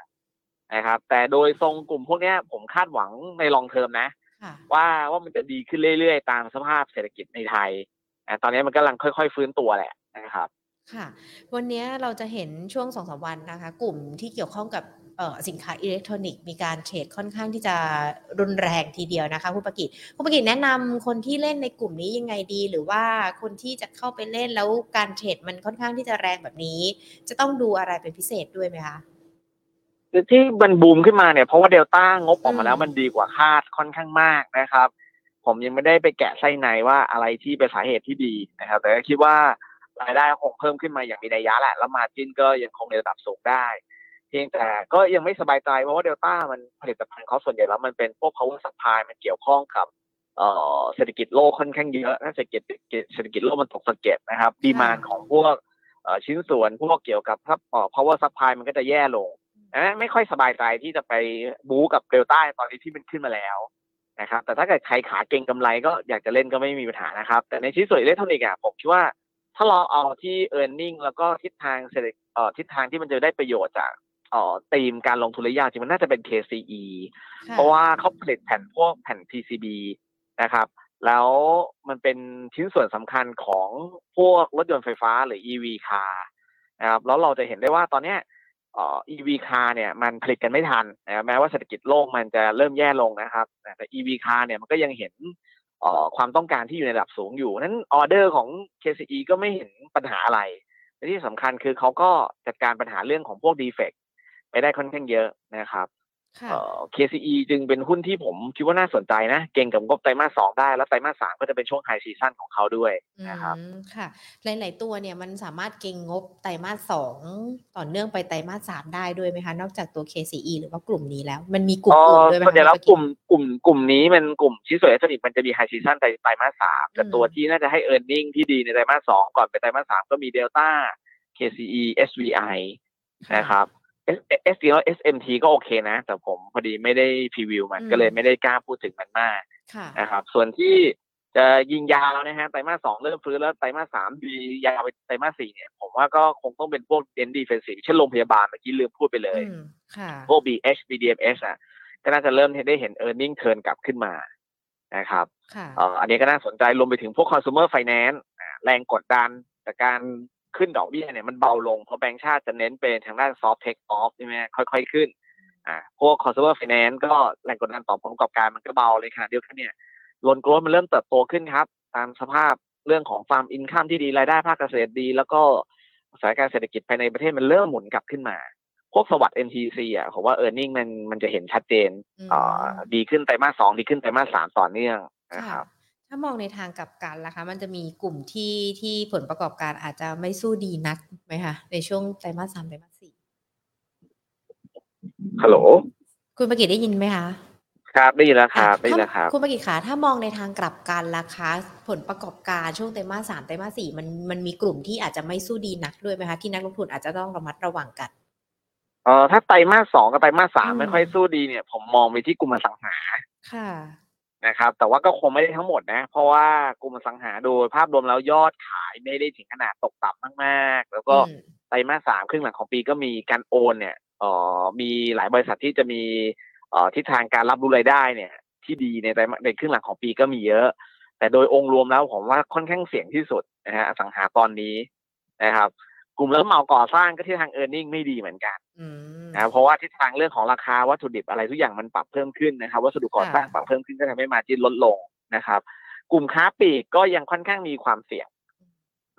นะครับ แต่โดยทรงกลุ่มพวกเนี้ยผมคาดหวังในลองเทอมนะค่ะว่าว่ามันจะดีขึ้นเรื่อยๆ ตามสภาพเศรษฐกิจในไทยอะตอนนี้มันกำลังค่อยๆ ฟื้นตัวแหละนะครับค่ะ วันนี้เราจะเห็นช่วงสองสามวันนะคะ กลุ่มที่เกี่ยวข้องกับเอ่อ สินค้าอิเล็กทรอนิกส์มีการเทรดค่อนข้างที่จะรุนแรงทีเดียวนะคะคุณประกิตคุณประกิตแนะนำคนที่เล่นในกลุ่มนี้ยังไงดี หรือว่าคนที่จะเข้าไปเล่นแล้วการเทรดมันค่อนข้างที่จะแรงแบบนี้ จะต้องดูอะไรเป็นพิเศษด้วยไหมคะคือที่มันบูมขึ้นมาเนี่ยเพราะว่าเดลต้างบออกมาแล้วอืมมันดีกว่าคาดค่อนข้างมากนะครับ ผมยังไม่ได้ไปแกะไส้ในว่าอะไรที่เป็นสาเหตุที่ดีนะครับ แต่ก็คิดว่ารายได้คงเพิ่มขึ้นมาอย่างมีนัยยะแหละแล้วมาจินก็ยังคงในระดับสูงได้เพียงแต่ก็ยังไม่สบายใจเพราะว่าเดลต้ามันผลิตภัณฑ์เขาส่วนใหญ่แล้วมันเป็นพวก power supply มันเกี่ยวข้องกับเอ่อเศรษฐกิจโลกค่อนข้างเยอะถ้าเศรษฐกิจเศรษฐกิจโลกมันตกสะเก็ดนะครับดีมานของพวกเอ่อชิ้นส่วนพวกเกี่ยวกับทับเอ่อ power supply มันก็จะแย่ลงอันนั้นไม่ค่อยสบายใจที่จะไปบู๊กับเดลต้าตอนนี้ที่มันขึ้นมาแล้วนะครับ แต่ถ้าเกิดใครขาเก่งกำไรก็อยากจะเล่นก็ไม่มีปัญหานะครับ แต่ในชิ้นส่วนอิเล็กทรอนิกส์อะผมคิดว่าถ้าเราเอาที่ e a r n i n g แล้วก็ทิศทางเศรษฐเอ่อทิศทางที่มันจะได้ประโยชน์จาก เอ่อธีมการลงทุนระยะยาวจริงมันน่าจะเป็น KCE ค่ะเพราะว่าเขาผลิตแผ่นพวกแผ่น PCB นะครับ แล้วมันเป็นชิ้นส่วนสำคัญของพวกรถยนต์ไฟฟ้าหรือ EV car นะครับแล้วเราจะเห็นได้ว่าตอนเนี้ยเอ่อ EV car เนี่ยมันผลิตกันไม่ทันนะครับแม้ว่าเศรษฐกิจโลกมันจะเริ่มแย่ลงนะครับ แต่ EV car เนี่ยมันก็ยังเห็นเอ่อความต้องการที่อยู่ในระดับสูงอยู่นั้นออเดอร์ของ KCE ก็ไม่เห็นปัญหาอะไรและที่สำคัญคือเขาก็จัดการปัญหาเรื่องของพวกดีเฟก ไปได้ค่อนข้างเยอะนะครับค่ะเอ่อ KCE จึงเป็นหุ้นที่ผมคิดว่าน่าสนใจนะ เก่งกับงบไตรมาสสองได้ แล้วไตรมาสสามก็จะเป็นช่วงไฮซีซั่นของเขาด้วยนะครับอืมค่ะ หลาย ๆ ตัวเนี่ยมันสามารถเก็งงบไตรมาสสองต่อเนื่องไปไตรมาสสามได้ด้วยไหมคะ นอกจากตัว KCE หรือว่ากลุ่มนี้แล้ว มันมีกลุ่มเอ่ออื่นด้วยไหมส่วนใหญ่คะแล้วพี่กลุ่มกลุ่มกลุ่มนี้มันกลุ่มชิ้นส่วนอิเล็กทรอนิกส์มันจะมี high season ไตรไตรมาสสามแต่อืมตัวที่น่าจะให้ e a r n i n g ที่ดีในไตรมาสสองก่อนไปไตรมาสสามก็มี Delta KCE SVI นะครับ S S แล้ว SMT ก็โอเคนะ แต่ผมพอดีไม่ได้ preview มันอืมก็เลยไม่ได้กล้าพูดถึงมันมากค่ะนะครับ ส่วนที่จะยิงยาวนะฮะไตรมาสสองเริ่มฟื้นแล้วไตรมาสสามดียาวไปไตรมาสสี่เนี่ย ผมว่าก็คงต้องเป็นพวกเดนดีเฟนซีฟเช่นโรงพยาบาลเมื่อกี้ลืมพูดไปเลยอืมค่ะพวก BH BDMs อะก็น่าจะเริ่มได้เห็น e a r n i n g turn กลับขึ้นมานะครับค่ะเอ่ออันนี้ก็น่าสนใจรวมไปถึงพวก consumer finance อ่าแรงกดดันจากการ ขึ้นดอกเบี้ยเนี่ยมันเบาลงเพราะแบงก์ชาติจะเน้นเป็นทางด้าน soft take off ใช่ไหมค่อยๆขึ้นอ่าพวก consumer finance ก็แรงกดดันต่อผลประกอบการมันก็เบาเลยค่ะเดียวกันเนี่ย loan growth มันเริ่มเติบโตขึ้นครับ ตามสภาพเรื่องของ farm income ที่ดีรายได้ภาคเกษตรดี แล้วก็สถานการณ์เศรษฐกิจภายในประเทศมันเริ่มหมุนกลับขึ้นมาพวกสวัสด์ NTC อะผมว่า e a r n i n g มันมันจะเห็นชัดเจนอืมอ่าดีขึ้นไตรมาสสองดีขึ้นไตรมาสสามต่อเนื่องนะคค่ะ ถ้ามองในทางกลับกันล่ะคะมันจะมีกลุ่มที่ที่ผลประกอบการอาจจะไม่สู้ดีนักไหมคะในช่วงไตรมาสสามไตรมาสสี่ฮัลโหลคุณคุณประกิตได้ยินไหมคะครับได้ยินแล้วคอะรับได้ยินถ้าแล้วครับคุณประกิตขาถ้ามองในทางกลับกันล่ะคะ ผลประกอบการช่วงไตรมาสสามไตรมาสสี่มันมันมีกลุ่มที่อาจจะไม่สู้ดีนักด้วยไหมคะที่นักลงทุนอาจจะต้องระมัดระวังกันเอ่อถ้าไตรมาสสองกับไตรมาสสามอืมไม่ค่อยสู้ดีเนี่ย ผมมองไปที่กลุ่มอสังหา ค่ะ นะครับ แต่ว่าก็คงไม่ได้ทั้งหมดนะ เพราะว่ากลุ่มอสังหาโดยภาพรวมแล้วยอดขายไม่ได้ถึงขนาดตกต่ำมาก ๆ แล้วก็อืมไตรมาสสามครึ่งหลังของปีก็มีการโอนเนี่ยเอ่อมีหลายบริษัทที่จะมีเอ่อทิศทางการรับรู้รายได้เนี่ย ที่ดีในไตรมาสในครึ่งหลังของปีก็มีเยอะ แต่โดยองค์รวมแล้วผมว่าค่อนข้างเสี่ยงที่สุดนะฮะอสังหาตอนนี้นะครับ กลุ่มรับเหมาก่อสร้างก็ที่ทางเออร์เน็งไม่ดีเหมือนกันอืมนะครับเพราะว่าทิศทางเรื่องของราคาวัตถุดิบอะไรทุกอย่างมันปรับเพิ่มขึ้นนะครับ วัสดุก่อสร้างค่ะปรับเพิ่มขึ้นก็ทำให้มาจินลดลงนะครับ กลุ่มค้าปลีกก็ยังค่อนข้างมีความเสี่ยง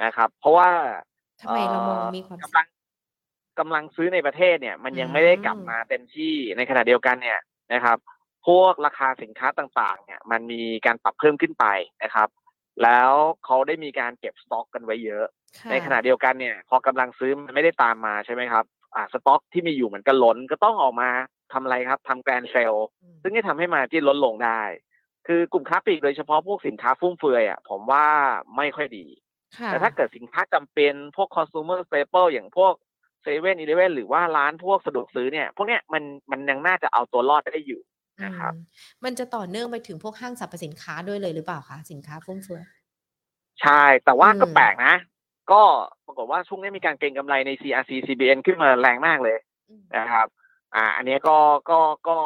นะครับ เพราะว่าทำไมเรามองมีความกำลังกำลังซื้อในประเทศเนี่ย มันยังอืมไม่ได้กลับมาเต็มที่ในขณะเดียวกันเนี่ยนะครับ พวกราคาสินค้าต่างๆ เนี่ย มันมีการปรับเพิ่มขึ้นไปนะครับ แล้วเขาได้มีการเก็บสต็อกกันไว้เยอะค่ะ ในขณะเดียวกันเนี่ย พอกำลังซื้อมันไม่ได้ตามมาใช่ไหมครับอ่าสต็อกที่มีอยู่เหมือนกันล้นก็ต้องออกมาทำอะไรครับทำแกรนเซลอืมซึ่งจะทำให้มาที่ลดลงได้ คือกลุ่มค้าปลีกโดยเฉพาะพวกสินค้าฟุ่มเฟือยอะผมว่าไม่ค่อยดีค่ะแต่ถ้าเกิดสินค้าจำเป็นพวก consumer staple อย่างพวกเซเว่นอีเลเว่นหรือว่าร้านพวกสะดวกซื้อเนี่ย พวกเนี้ยมันมันยังน่าจะเอาตัวรอดได้อยู่นะครับอืมมันจะต่อเนื่องไปถึงพวกห้างสรรพสินค้าด้วยเลยหรือเปล่าคะสินค้าฟุ่มเฟือยใช่ แต่ว่าอืมก็แปลกนะ ก็ปรากฏว่าช่วงนี้มีการเก็งกำไรใน CRC CBN ขึ้นมาแรงมากเลยอืมนะครับ อ่า อันเนี้ยก็ก็ก็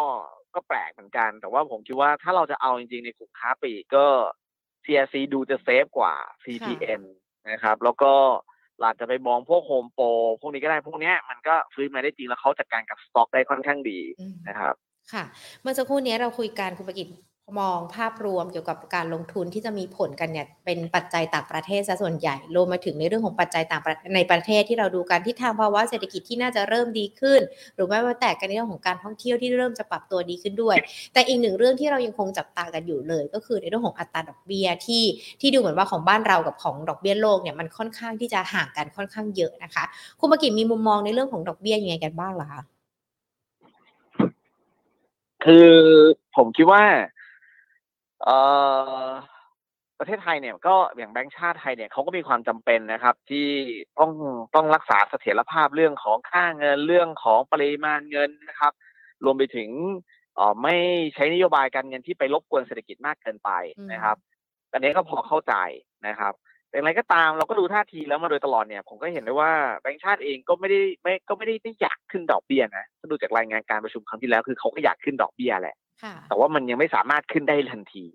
ก็แปลกเหมือนกัน แต่ว่าผมคิดว่าถ้าเราจะเอาจริงๆ ในกลุ่มค้าปลีกก็ CRC ดูจะเซฟกว่า CPN นะครับ แล้วก็เราจะไปมองพวกโฮมโปรพวกนี้ก็ได้พวกเนี้ยมันก็ฟื้นมาได้จริงแล้วเขาจัดการกับสต็อกได้ค่อนข้างดีอืมนะครับ ค่ะ เมื่อสักครู่นี้เราคุยกันคุณประกิต มองภาพรวมเกี่ยวกับการลงทุนที่จะมีผลกันเนี่ยเป็นปัจจัยต่างประเทศซะส่วนใหญ่รวมมาถึงในเรื่องของปัจจัยต่างประในประเทศที่เราดูกันที่ทางภาวะเศรษฐกิจที่น่าจะเริ่มดีขึ้น หรือไม่ว่าแต่กันในเรื่องของการท่องเที่ยวที่เริ่มจะปรับตัวดีขึ้นด้วย แต่อีกหนึ่งเรื่องที่เรายังคงจับตากันอยู่เลย ก็คือในเรื่องของอัตราดอกเบี้ยที่ที่ดูเหมือนว่าของบ้านเรากับของดอกเบี้ยโลกเนี่ยมันค่อนข้างที่จะห่างกันค่อนข้างเยอะนะคะคุณปกิมีมุมมองในเรื่องของดอกเบี้ยยังไงกันบ้างล่ะคะคือผมคิดว่า เอ่อประเทศไทยเนี่ยก็อย่างแบงก์ชาติไทยเนี่ยเขาก็มีความจำเป็นนะครับ ที่ต้องต้องรักษาเสถียรภาพเรื่องของค่าเงินเรื่องของปริมาณเงินนะครับ รวมไปถึงเอ่อไม่ใช้นโยบายการเงินที่ไปรบกวนเศรษฐกิจมากเกินไปนะครับอันนี้ก็พอเข้าใจนะครับแต่อย่างไรก็ตามเราก็ดูท่าทีแล้วมาโดยตลอดเนี่ย ผมก็เห็นได้ว่าแบงก์ชาติเองก็ไม่ได้ไม่ก็ไม่ได้ได้อยากขึ้นดอกเบี้ยนะถ้าดูจากรายงานการประชุมครั้งที่แล้วคือเขาก็อยากขึ้นดอกเบี้ยแหละค่ะ แต่ว่ามันยังไม่สามารถขึ้นได้ทันที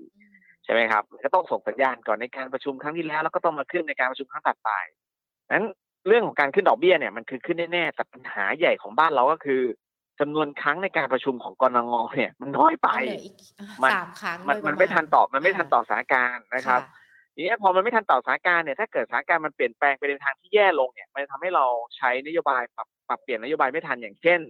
ใช่ไหมครับก็ต้องส่งสัญญาณก่อนในการประชุมครั้งที่แล้ว แล้วก็ต้องมาขึ้นในการประชุมครั้งถัดไปนั้นเรื่องของการขึ้นดอกเบี้ยเนี่ยมันคือขึ้นแน่ๆแต่ปัญหาใหญ่ของบ้านเราก็คือจำนวนครั้งในการประชุมของกรงงเนี่ย มันน้อยไปเหลืออีกอะมันสามครั้งมันโดยมันประาณไม่ทันต่อมันไม่ทันต่อค่ะสถานการณ์นะครับทีนี้พอมันไม่ทันต่อสถานการณ์เนี่ยถ้าเกิดสถานการณ์มันเปลี่ยนแปลงไปในทางที่แย่ลงเนี่ยมันจะทำให้เราใช้นโยบายปรับปรับเปลี่ยนนโยบายไม่ทันอย่างเช่น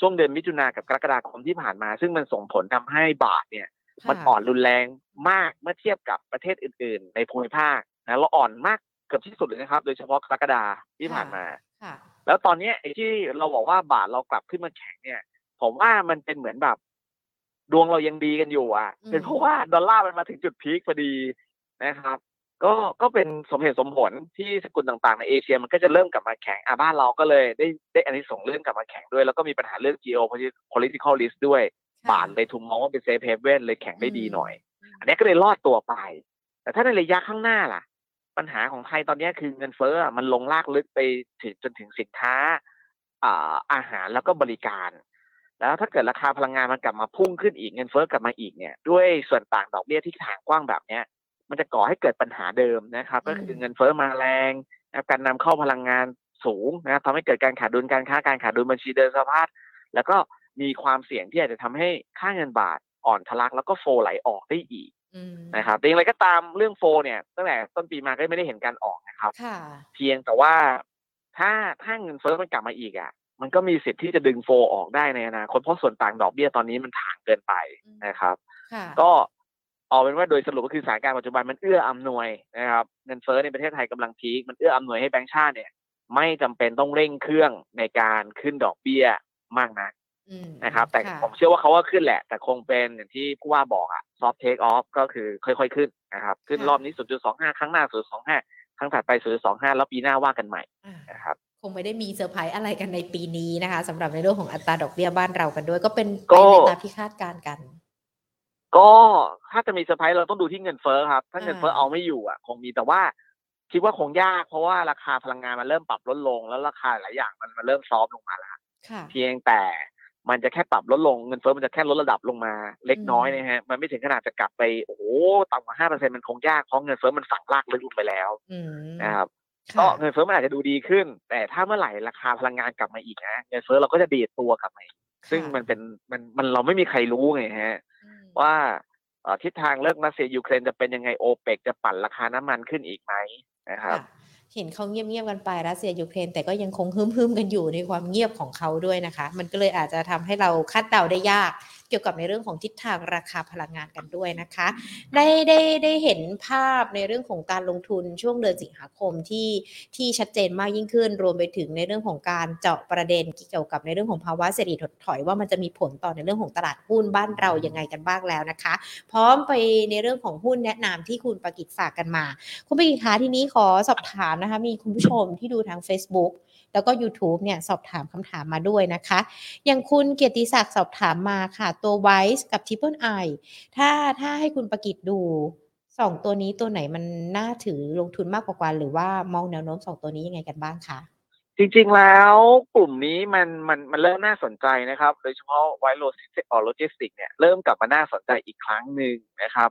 ช่วงเดือนมิถุนากับกรกฎาคมที่ผ่านมา ซึ่งมันส่งผลทำให้บาทเนี่ยค่ะมันอ่อนรุนแรงมากเมื่อเทียบกับประเทศอื่น ๆ ในภูมิภาคนะเราอ่อนมากเกือบที่สุดเลยนะครับ โดยเฉพาะกรกฎาที่ผ่านมาค่ะแล้วตอนเนี้ยไอ้ที่เราบอกว่าบาทเรากลับขึ้นมาแข็งเนี่ย ผมว่ามันเป็นเหมือนแบบ ดวงเรายังดีกันอยู่อะอืมเป็นเพราะว่าดอลลาร์มันมาถึงจุด peak พอดีนะครับ ก็ก็เป็นสมเหตุสมผลที่สกุลต่างๆในเอเชียมันก็จะเริ่มกลับมาแข็งอะบ้านเราก็เลยได้ได้อันนี้ส่งส์เรื่องกลับมาแข็งด้วย แล้วก็มีปัญหาเรื่อง geopolitical risk ด้วยค่ะบาทเลยถูกมองว่าเป็น safe haven เลยแข็งได้ดีหน่อยมอันนี้ก็เลยรอดตัวไป แต่ถ้าในระยะข้างหน้าล่ะ ปัญหาของไทยตอนนี้คือเงินเฟ้ออะมันลงลากลึกไปถึงจนถึงสินค้าอ่าอาหารแล้วก็บริการ แล้วถ้าเกิดราคาพลังงานมันกลับมาพุ่งขึ้นอีกเงินเฟ้อกลับมาอีกเนี่ย ด้วยส่วนต่างดอกเบี้ยที่ทางกว้างแบบเนี้ย มันจะก่อให้เกิดปัญหาเดิมนะครับ ก็คือเงินเฟ้อมาแรงนะครับการนำเข้าพลังงานสูงนะครับทำให้เกิดการขาดดุลการค้าการขาดดุลบัญชีเดินสะพัดแล้วก็มีความเสี่ยงที่อาจจะทำให้ค่าเงินบาทอ่อนทะลักแล้วก็โฟไหลออกได้อีกอืมนะครับแต่อย่างไรก็ตามเรื่องโฟเนี่ยตั้งแต่ต้นปีมาก็ไม่ได้เห็นการออกนะครับค่ะเพียงแต่ว่าถ้าถ้าเงินเฟ้อมันกลับมาอีกอะ มันก็มีสิทธิ์ที่จะดึงโฟออกได้ในอนาคตเพราะส่วนต่างดอกเบี้ยตอนนี้มันถ่างเกินไปนะครับค่ะก็ เอาเป็นว่าโดยสรุปก็คือสถานการณ์ปัจจุบันมันเอื้ออำนวยนะครับเงินเฟ้อในประเทศไทยกำลังพีคมันเอื้ออำนวยให้แบงก์ชาติเนี่ย ไม่จำเป็นต้องเร่งเครื่องในการขึ้นดอกเบี้ยมากนักอืมนะครับ แต่ค่ะผมเชื่อว่าเขาก็ขึ้นแหละ แต่คงเป็นอย่างที่ผู้ว่าบอกอะ soft take off ก็คือค่อยๆขึ้นนะครับ ขึ้นค่ะรอบนี้ 0.25 ครั้งหน้า 0.25 ครั้งถัดไป 0.25 แล้วปีหน้าว่ากันใหม่อ่านะครับคงไม่ได้มีเซอร์ไพรส์อะไรกันในปีนี้นะคะสำหรับในเรื่องของอัตราดอกเบี้ยบ้านเรากันด้วย ก็เป็นไปก็ในตามที่คาดการณ์กัน ก็ถ้าจะมีเซอร์ไพรส์เราต้องดูที่เงินเฟ้อครับ ถ้าเงินเฟ้ออ่าเอาไม่อยู่อะคงมีแต่ว่าคิดว่าคงยากเพราะว่าราคาพลังงานมันเริ่มปรับลดลง แล้วราคาหลายอย่างมันมันเริ่มซอฟต์ลงมาแล้วค่ะเพียงแต่มันจะแค่ปรับลดลงเงินเฟ้อมันจะแค่ลดระดับลงมาเล็กน้อยอืมนะฮะมันไม่ถึงขนาดจะกลับไปโอ้โหต่ำกว่าห้าเปอร์เซ็นมันคงยากเพราะเงินเฟ้อมันฝังลากลึกลงไปแล้วอืมนะครับค่ะก็เงินเฟ้อมันอาจจะดูดีขึ้น แต่ถ้าเมื่อไหร่ราคาพลังงานกลับมาอีกนะเงินเฟ้อเราก็จะดีดตัวกลับมาอีกซึ่งค่ะมันเป็นมันมันเราไม่มีใครรู้ไงฮะอืม ว่าทิศทางเลิกรัสเซียยูเครนจะเป็นยังไงโอเปกจะปั่นราคาน้ำมันขึ้นอีกไหมนะครับเห็นเขาเงียบๆกันไปรัสเซียยูเครนแต่ก็ยังคงฮึ่มๆกันอยู่ในความเงียบของเขาด้วยนะคะ มันก็เลยอาจจะทำให้เราคาดเดาได้ยาก กี่ยวกับในเรื่องของทิศทางราคาพลังงานกันด้วยนะคะ ได้ได้ได้เห็นภาพในเรื่องของการลงทุนช่วงเดือนสิงหาคมที่ที่ชัดเจนมากยิ่งขึ้น รวมไปถึงในเรื่องของการเจาะประเด็นเกี่ยวกับในเรื่องของภาวะเศรษฐกิจถดถอยว่ามันจะมีผลต่อในเรื่องของตลาดหุ้นบ้านเรายังไงกันบ้างแล้วนะคะ พร้อมไปในเรื่องของหุ้นแนะนำที่คุณประกิตฝากกันมา คุณประกิตคะที่นี้ขอสอบถามนะคะ มีคุณผู้ชมที่ดูทาง Facebook แล้วก็ YouTube เนี่ยสอบถามคำถามมาด้วยนะคะ อย่างคุณเกียรติศักดิ์สอบถามมาค่ะ ตัว WICE กับ Triple I ถ้าถ้าให้คุณประกิตดูสองตัวนี้ตัวไหนมันน่าถือลงทุนมากกว่ากันหรือว่ามองแนวโน้มสองตัวนี้ยังไงกันบ้างคะจริงๆแล้วกลุ่มนี้มันมันมันเริ่มน่าสนใจนะครับ โดยเฉพาะไวโรซิสออโลจิสติกเนี่ยเริ่มกลับมาน่าสนใจอีกครั้งหนึ่งนะครับ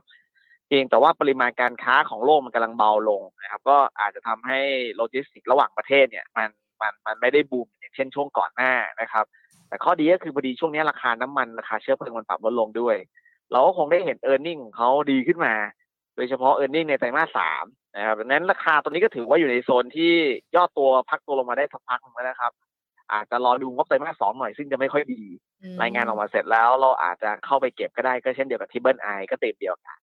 เพียงแต่ว่าปริมาณการค้าของโลกมันกำลังเบาลงนะครับ ก็อาจจะทำให้โลจิสติกระหว่างประเทศเนี่ย มัน มันมันไม่ได้บูมอย่างเช่นช่วงก่อนหน้านะครับ แต่ข้อดีก็คือพอดีช่วงนี้ราคาน้ำมันราคาเชื้อเพลิงมันปรับลดลงด้วย เราก็คงได้เห็น earning ของเขาดีขึ้นมา โดยเฉพาะ earning ในไตรมาสสามนะครับดังนั้นราคาตัวนี้ก็ถือว่าอยู่ในโซนที่ย่อตัวพักตัวลงมาได้สักพักหนึงแล้วนะครับ อาจจะรอดูงบไตรมาสสองหน่อยซึ่งจะไม่ค่อยดีอืมรายงานออกมาเสร็จแล้ว เราอาจจะเข้าไปเก็บก็ได้ก็เช่นเดียวกับที่เบิลไอก็เต็มเดียวกันนะครับถือ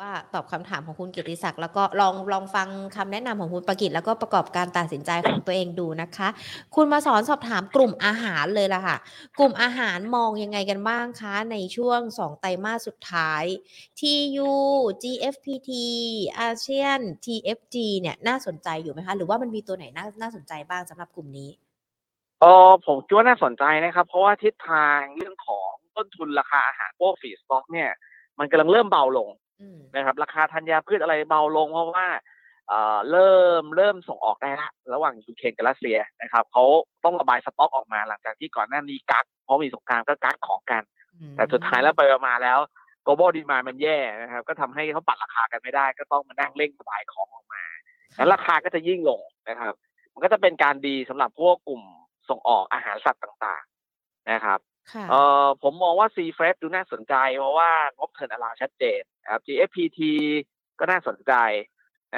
ว่าตอบคำถามของคุณกียรติศักดิ์แล้วก็ลองลองฟังคำแนะนำของคุณประกิตแล้วก็ประกอบการตัดสินใจของตัวเองดูนะคะ คุณมาสอนสอบถามกลุ่มอาหารเลยล่ะค่ะ กลุ่มอาหารมองยังไงกันบ้างคะ ในช่วง 2 ไตรมาสสุดท้าย TU GFPT อาเซียน TFG เนี่ยน่าสนใจอยู่ไหมคะ หรือว่ามันมีตัวไหนน่าน่าสนใจบ้างสำหรับกลุ่มนี้เออผมคิดว่าน่าสนใจนะครับ เพราะว่าทิศทางเรื่องของต้นทุนราคาอาหารพวกฟีสต็อกเนี่ยมันกำลังเริ่มเบาลง นะครับ ราคาธัญญาพืชอะไรเบาลงเพราะว่าเอ่อเริ่มเริ่มส่งออกได้ละระหว่างยูเครนกับรัสเซียนะครับเขาต้องระบายสต็อกออกมาหลังจากที่ก่อนหน้านี้กักเพราะมีสงครามก็กักของกัน แต่สุดท้ายแล้วไปมาแล้ว global demand มันแย่นะครับ ก็ทำให้เขาปัดราคากันไม่ได้ ก็ต้องมานั่งเร่งระบายของออกมาแล้วราคาก็จะยิ่งลงนะครับ มันก็จะเป็นการดีสำหรับพวกกลุ่มส่งออกอาหารสัตว์ต่าง ๆนะครับ ค่ะ เอ่อผมมองว่า c f r e d ดูน่าสนใจ เพราะว่างบ turnaround ชัดเจนนะครับ GFPT ก็น่าสนใจ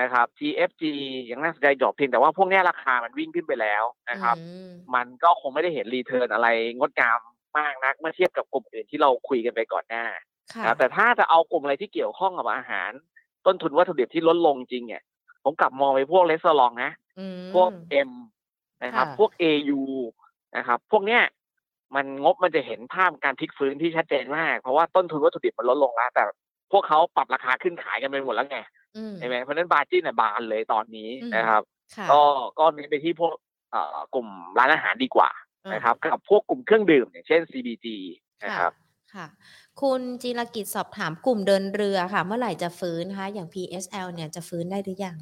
นะครับ TFG ยังน่าสนใจดอกเพียงแต่ว่าพวกเนี้ยราคามันวิ่งขึ้นไปแล้วนะครับอืมมันก็คงไม่ได้เห็น return อะไรงดงามมากนัก เมื่อเทียบกับกลุ่มอื่นที่เราคุยกันไปก่อนหน้าค่ะนะครับแต่ถ้าจะเอากลุ่มอะไรที่เกี่ยวข้องกับอาหาร ต้นทุนวัตถุดิบที่ลดลงจริงเนี่ยผมกลับมองไปพวกเลสเตอรองนะอืมพวก M นะครับค่ะพวก AU นะครับ พวกเนี้ย มันงบมันจะเห็นภาพการพลิกฟื้นที่ชัดเจนมาก เพราะว่าต้นทุนวัตถุดิบมันลดลงแล้ว แต่พวกเขาปรับราคาขึ้นขายกันไปหมดแล้วไงอืมใช่ไหมเพราะฉะนั้นบาจิ้นเนี่ยบานเลยตอนนี้อืมนะครับค่ะก็ก็เน้นไปที่พวกเอ่อกลุ่มร้านอาหารดีกว่าอ่านะครับกับพวกกลุ่มเครื่องดื่มอย่างเช่น CBG นะครับค่ะ คุณจิรกิจสอบถามกลุ่มเดินเรือค่ะ เมื่อไหร่จะฟื้นคะอย่าง PSL เนี่ยจะฟื้นได้หรือยัง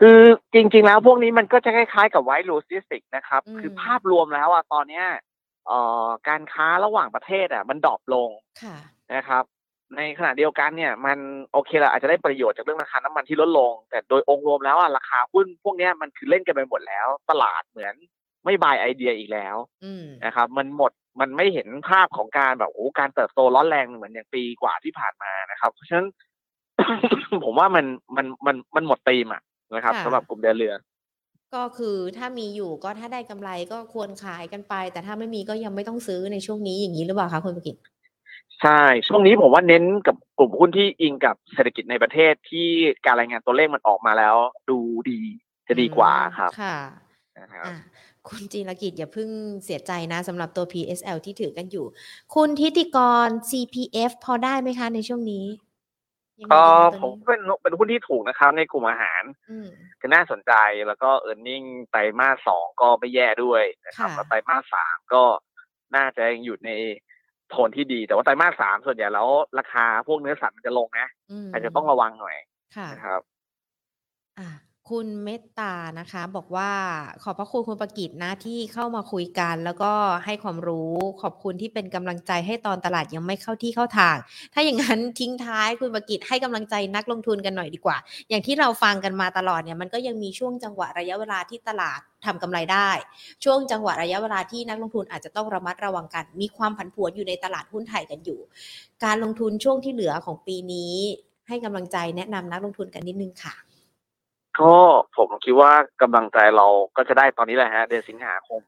คือจริง ๆ แล้วพวกนี้มันก็จะคล้ายๆ กับ WICE Logistics นะครับ อืม คือภาพรวมแล้วอะตอนเนี้ยเอ่อการค้าระหว่างประเทศอะ มัน drop ลงค่ะ นะครับ ในขณะเดียวกันเนี่ย มันโอเคละอาจจะได้ประโยชน์จากเรื่องราคาน้ำมันที่ลดลง แต่โดยองค์รวมแล้วอะราคาหุ้นพวกเนี้ยมันคือเล่นกันไปหมดแล้ว ตลาดเหมือนไม่บายไอเดียอีกแล้ว อืม นะครับมันหมดมันไม่เห็นภาพของการแบบโอ้การเติบโตร้อนแรงเหมือนอย่างปีกว่าที่ผ่านมานะครับ เพราะฉะนั้น ผมว่ามันมันมันมันหมดตีมอะ นะครับค่ะ สำหรับกลุ่มเดินเรือ ก็คือถ้ามีอยู่ก็ถ้าได้กำไรก็ควรขายกันไป แต่ถ้าไม่มีก็ยังไม่ต้องซื้อในช่วงนี้อย่างนี้หรือเปล่าคะคุณประกิต ใช่ ช่วงนี้ผมว่าเน้นกับกลุ่มหุ้นที่อิงกับเศรษฐกิจในประเทศที่การรายงานตัวเลขมันออกมาแล้ว ดูดีจะดีกว่าครับค่ะนะครับ อะ คุณจีรกิจอย่าเพิ่งเสียใจนะสำหรับตัว PSL ที่ถือกันอยู่ คุณทิติกร CPF พอได้ไหมคะในช่วงนี้ยังไง ก็ดีคะผตัวมนี้เป็นเป็นหุ้นที่ถูกนะครับ ในกลุ่มอาหารอืมคือน่าสนใจแล้วก็เอ r n i n g ไตรมาสสองก็ไม่แย่ด้วยนะครับค่ะแล้วไตรมาสสามก็น่าจะยังอยู่ในโทนที่ดี แต่ว่าไตรมาสสามส่วนใหญ่แล้ว ราคาพวกเนื้อสัตว์มันจะลงนะมอาจจะต้องระวังหน่อยค่ะนะครับ อะ คุณเมตตานะคะ บอกว่าขอบพระคุณคุณประกิตนะที่เข้ามาคุยกัน แล้วก็ให้ความรู้ขอบคุณที่เป็นกำลังใจให้ตอนตลาดยังไม่เข้าที่เข้าทาง ถ้าอย่างนั้นทิ้งท้ายคุณประกิตให้กำลังใจนักลงทุนกันหน่อยดีกว่า อย่างที่เราฟังกันมาตลอดเนี่ยมันก็ยังมีช่วงจังหวะระยะเวลาที่ตลาดทำกำไรได้ ช่วงจังหวะระยะเวลาที่นักลงทุนอาจจะต้องระมัดระวังกัน มีความผันผวนอยู่ในตลาดหุ้นไทยกันอยู่ การลงทุนช่วงที่เหลือของปีนี้ ให้กำลังใจแนะนำนักลงทุนกันนิดนึงค่ะ ก็ผมคิดว่ากำลังใจเราก็จะได้ตอนนี้แหละฮะ เดือนสิงหาคม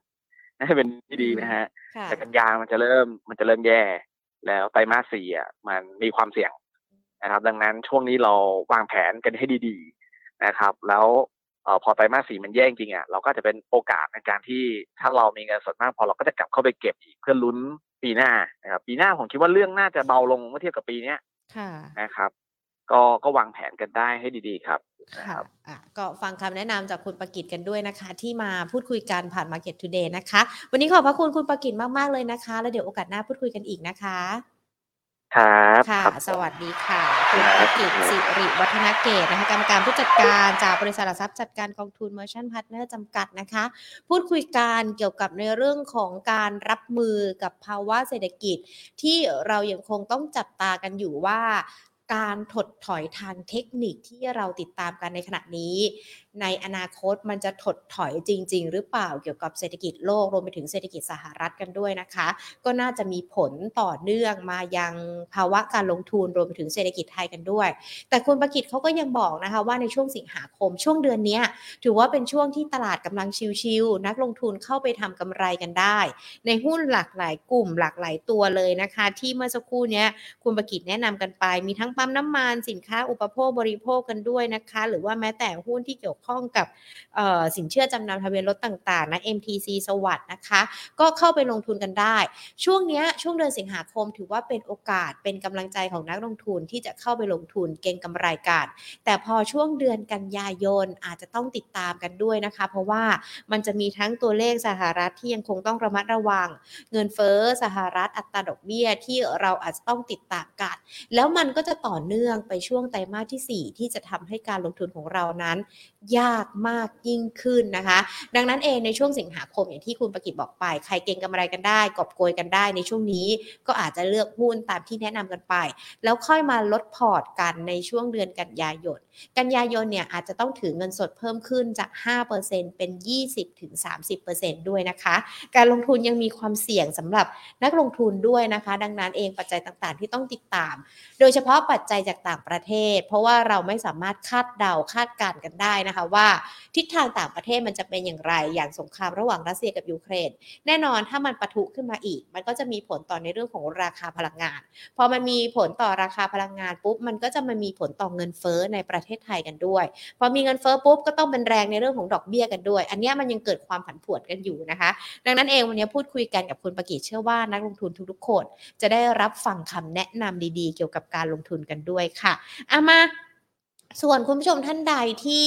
น่าจะเป็นที่ดีนะฮะค่ะแต่กันยามันจะเริ่มมันจะเริ่มแย่ แล้วไตรมาสสี่อะมันมีความเสี่ยงนะครับ ดังนั้นช่วงนี้เราวางแผนกันให้ดีๆนะครับ แล้วเออพอไตรมาสสี่มันแย่จริงๆอะเราก็จะเป็นโอกาสในการที่ถ้าเรามีเงินสดมากพอเราก็จะกลับเข้าไปเก็บอีกเพื่อลุ้นปีหน้านะครับปีหน้าผมคิดว่าเรื่องน่าจะเบาลงเมื่อเทียบกับปีเนี้ยค่ะนะครับ ก็ก็วางแผนกันได้ให้ดีๆครับนะคค่ะรับอะก็ฟังคำแนะนำจากคุณประกิตกันด้วยนะคะ ที่มาพูดคุยกันผ่าน Market Today นะคะ วันนี้ขอบพระคุณคุณประกิตมากๆเลยนะคะ แล้วเดี๋ยวโอกาสหน้าพูดคุยกันอีกนะคะครับค่ะครับสวัสดีค่ะ คุณประกิตสิริวัฒนเกตนะคะ กรรมการผู้จัดการจากบริษัทหลักทรัพย์จัดการกองทุน Merchant Partner จำกัดนะคะ พูดคุยกันเกี่ยวกับในเรื่องของการรับมือกับภาวะเศรษฐกิจ ที่เรายังคงต้องจับตากันอยู่ว่า การถดถอยทางเทคนิคที่เราติดตามกันในขณะนี้ ในอนาคตมันจะถดถอยจริง ๆ หรือเปล่าเกี่ยวกับเศรษฐกิจโลกรวมไปถึงเศรษฐกิจสหรัฐกันด้วยนะคะ ก็น่าจะมีผลต่อเนื่องมายังภาวะการลงทุนรวมไปถึงเศรษฐกิจไทยกันด้วย แต่คุณประกิตเขาก็ยังบอกนะคะว่าในช่วงสิงหาคมช่วงเดือนนี้ถือว่าเป็นช่วงที่ตลาดกำลังชิลๆนักลงทุนเข้าไปทำกำไรกันได้ ในหุ้นหลากหลายกลุ่มหลากหลายตัวเลยนะคะ ที่เมื่อสักครู่นี้คุณประกิตแนะนำกันไปมีทั้งปั๊มน้ำมันสินค้าอุปโภคบริโภคกันด้วยนะคะ หรือว่าแม้แต่หุ้นที่เกี่ยวข้องกับสินเชื่อจำนำทะเบียนรถต่างๆนะ MTC สวัสด์นะคะ ก็เข้าไปลงทุนกันได้ ช่วงนี้ช่วงเดือนสิงหาคมถือว่าเป็นโอกาสเป็นกำลังใจของนักลงทุนที่จะเข้าไปลงทุนเก็งกำไรกัน แต่พอช่วงเดือนกันยายนอาจจะต้องติดตามกันด้วยนะคะ เพราะว่ามันจะมีทั้งตัวเลขสหรัฐที่ยังคงต้องระมัดระวัง เงินเฟ้อสหรัฐอัตราดอกเบี้ยที่เราอาจจะต้องติดตามกัน แล้วมันก็จะต่อเนื่องไปช่วงไตรมาสที่ 4 ที่จะทำให้การลงทุนของเรานั้น ยากมากยิ่งขึ้นนะคะ ดังนั้นเองในช่วงสิงหาคมอย่างที่คุณประกิตบอกไป ใครเก่งกำไรกันได้กอบโกยกันได้ในช่วงนี้ก็อาจจะเลือกหุ้นตามที่แนะนำกันไป แล้วค่อยมาลดพอร์ตกันในช่วงเดือนกันยายน กันยายนเนี่ยอาจจะต้องถือเงินสดเพิ่มขึ้นจาก 5%เป็น 20-30%ด้วยนะคะ การลงทุนยังมีความเสี่ยงสำหรับนักลงทุนด้วยนะคะ ดังนั้นเองปัจจัยต่างๆ ที่ต้องติดตาม โดยเฉพาะปัจจัยจากต่างประเทศ เพราะว่าเราไม่สามารถคาดเดาคาดการณ์กันได้นะคะว่าทิศทางต่างประเทศมันจะเป็นอย่างไร อย่างสงครามระหว่างรัสเซียกับยูเครน แน่นอนถ้ามันปะทุขึ้นมาอีก มันก็จะมีผลต่อในเรื่องของราคาพลังงาน พอมันมีผลต่อราคาพลังงานปุ๊บมันก็จะมามีผลต่อเงินเฟ้อในประเทศไทยกันด้วย พอมีเงินเฟ้อปุ๊บก็ต้องเป็นแรงในเรื่องของดอกเบี้ยกันด้วย อันนี้มันยังเกิดความผันผวนกันอยู่นะคะ ดังนั้นเองวันนี้พูดคุยกันกับคุณประกิตเชื่อว่านักลงทุนทุกๆคน จะได้รับฟังคำแนะนำดีๆ เกี่ยวกับการลงทุนกันด้วยค่ะเอามาส่วนคุณผู้ชมท่านใดที่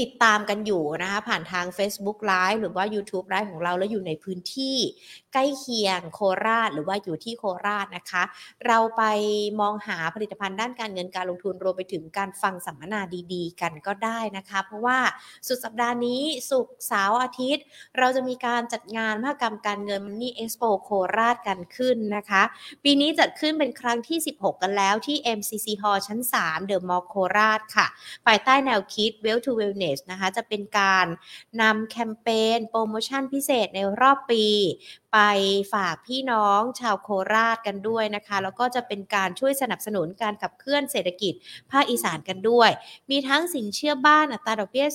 ติดตามกันอยู่นะคะผ่านทาง Facebook Live หรือว่า YouTube Live ของเราแล้วอยู่ในพื้นที่ ล้เคียงโคราชหรือว่าอยู่ที่โคราชนะคะ เราไปมองหาผลิตภัณฑ์ด้านการเงินการลงทุนรวมไปถึงการฟังสัมมนาดีๆ กันก็ได้นะคะ เพราะว่าสุดสัปดาห์นี้ศุกร์เสาร์อาทิตย์ เราจะมีการจัดงานมหกรรมการเงิน Money Expo โคราชกันขึ้นนะคะ ปีนี้จัดขึ้นเป็นครั้งที่ 16 กันแล้วที่ MCC Hall ชั้น 3 เดอะมอลล์โคราชค่ะภายใต้แนวคิด Well to Wellness นะคะจะเป็นการนำแคมเปญโปรโมชั่นพิเศษในรอบปีไปฝากพี่น้องชาวโคราชกันด้วยนะคะ แล้วก็จะเป็นการช่วยสนับสนุนการขับเคลื่อนเศรษฐกิจภาคอีสานกันด้วย มีทั้งสินเชื่อบ้านอัตราดอกเบี้ย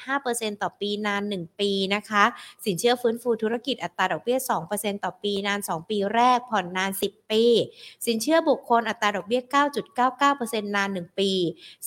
0.75%ต่อปีนาน 1 ปีนะคะ สินเชื่อฟื้นฟูธุรกิจอัตราดอกเบี้ย 2%ต่อปีนาน 2 ปีแรกผ่อนนาน 10 ปี สินเชื่อบุคคลอัตราดอกเบี้ย 9.99%นาน 1 ปี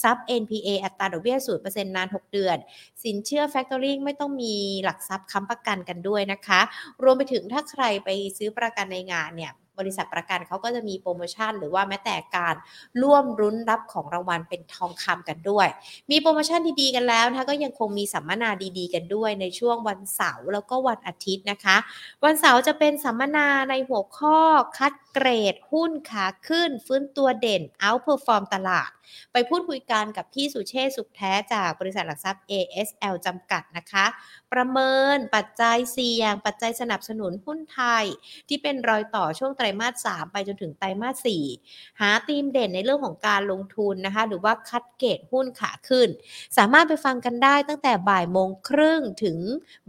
ซับ NPA อัตราดอกเบี้ย 0%นาน 6 เดือน สินเชื่อ Factoring ไม่ต้องมีหลักทรัพย์ค้ำประกันกันด้วยนะคะ รวมไปถึงถ้าใครไปซื้อประกันในงานเนี่ยบริษัทประกันเขาก็จะมีโปรโมชั่น หรือว่าแม้แต่การร่วมรุ้นรับของรางวัลเป็นทองคำกันด้วย มีโปรโมชั่นดีๆกันแล้วนะคะก็ยังคงมีสัมมนาดีๆ กันด้วยในช่วงวันเสาร์แล้วก็วันอาทิตย์นะคะ วันเสาร์จะเป็นสัมมนาในหัวข้อคัดเกรด หุ้นขาขึ้น ฟื้นตัวเด่น outperform ตลาด ไปพูดคุยกันกับพี่สุเชษสุขแท้จากบริษัทหลักทรัพย์ ASL จำกัดนะคะ ประเมินปัจจัยเสี่ยง ปัจจัยสนับสนุนหุ้นไทย ที่เป็นรอยต่อช่วงไตรมาส 3 ไปจนถึงไตรมาส 4 หาธีมเด่นในเรื่องของการลงทุนนะคะ หรือว่าคัดเกรดหุ้นขาขึ้น สามารถไปฟังกันได้ตั้งแต่บ่ายโมงครึ่งถึง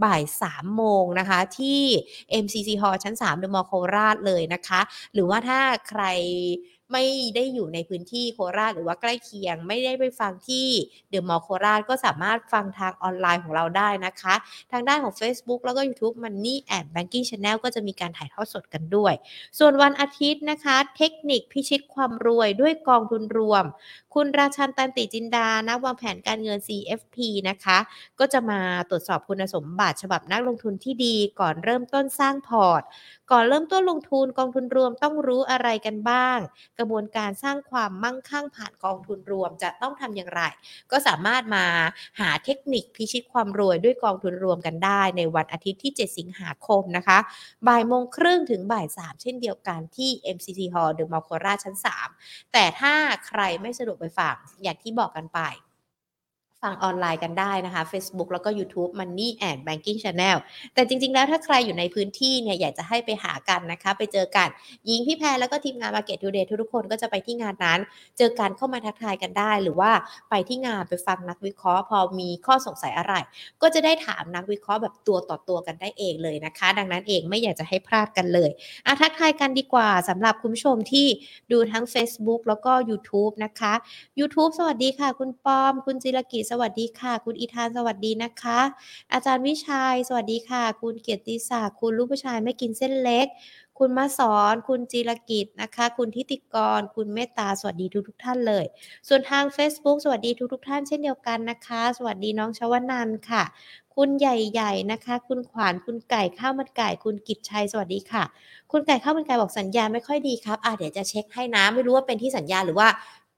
บ่าย 3 โมงนะคะที่ MCC Hall ชั้น 3 เดอะมอลล์โคราชเลยนะคะ หรือว่าถ้าใคร ไม่ได้อยู่ในพื้นที่โคราชหรือว่าใกล้เคียง ไม่ได้ไปฟังที่เดอะมอลโคราชก็สามารถฟังทางออนไลน์ของเราได้นะคะ ทางด้านของ Facebook แล้วก็ YouTube Money and Banking Channel ก็จะมีการถ่ายทอดสดกันด้วย ส่วนวันอาทิตย์นะคะ เทคนิคพิชิตความรวยด้วยกองทุนรวม คุณราชันตันติจินดานักวางแผนการเงิน CFP นะคะ ก็จะมาตรวจสอบคุณสมบัติฉบับนักลงทุนที่ดีก่อนเริ่มต้นสร้างพอร์ต ก่อนเริ่มต้นลงทุนกองทุนรวมต้องรู้อะไรกันบ้างกระระบวนการสร้างความมั่งคั่งผ่านกองทุนรวม จะต้องทำอย่างไร ก็สามารถมาหาเทคนิคพิชิตความรวยด้วยกองทุนรวมกันได้ในวันอาทิตย์ที่ 7 สิงหาคมนะคะบ่ายโมงครึ่งถึงบ่าย3เช่นเดียวกันที่ MCC Hall เดอะมอลล์โคราชชั้น 3 แต่ถ้าใครไม่สะดวกไปฟังอย่างที่บอกกันไป ฟังออนไลน์กันได้นะคะ Facebook แล้วก็ YouTube Money and Banking Channel แต่จริง ๆ แล้วถ้าใครอยู่ในพื้นที่เนี่ยอยากจะให้ไปหากันนะคะ ไปเจอกันยิงพี่แพรแล้วก็ทีมงาน Market Today ทุกคนก็จะไปที่งานนั้น เจอกันเข้ามาทักทายกันได้ หรือว่าไปที่งานไปฟังนักวิเคราะห์ พอมีข้อสงสัยอะไร ก็จะได้ถามนักวิเคราะห์แบบตัวต่อตัวกันได้เองเลยนะคะ ดังนั้นเองไม่อยากจะให้พลาดกันเลยอะทักทายกันดีกว่าสำหรับคุณผู้ชมที่ดูทั้ง Facebook แล้วก็ YouTube นะคะ YouTube สวัสดีค่ะ คุณปอม คุณจิรกิจวัสดีค่ะ คุณอีธานสวัสดีนะคะ อาจารย์วิชัย สวัสดีค่ะ คุณเกียรติศักดิ์คุณลูกผู้ชายไม่กินเส้นเล็ก คุณมาสอน คุณจิรกิจนะคะ คุณทิติกร คุณเมตตาสวัสดีทุกทุกท่านเลย ส่วนทาง Facebook สวัสดีทุกทุกท่านเช่นเดียวกันนะคะ สวัสดีน้องชวนันค่ะ คุณใหญ่ๆนะคะ คุณขวานคุณไก่ข้าวมันไก่ คุณกิจชัยสวัสดีค่ะ คุณไก่ข้าวมันไก่บอกสัญญาณไม่ค่อยดีครับอะเดี๋ยวจะเช็คให้นะไม่รู้ว่าเป็นที่สัญญาณหรือว่า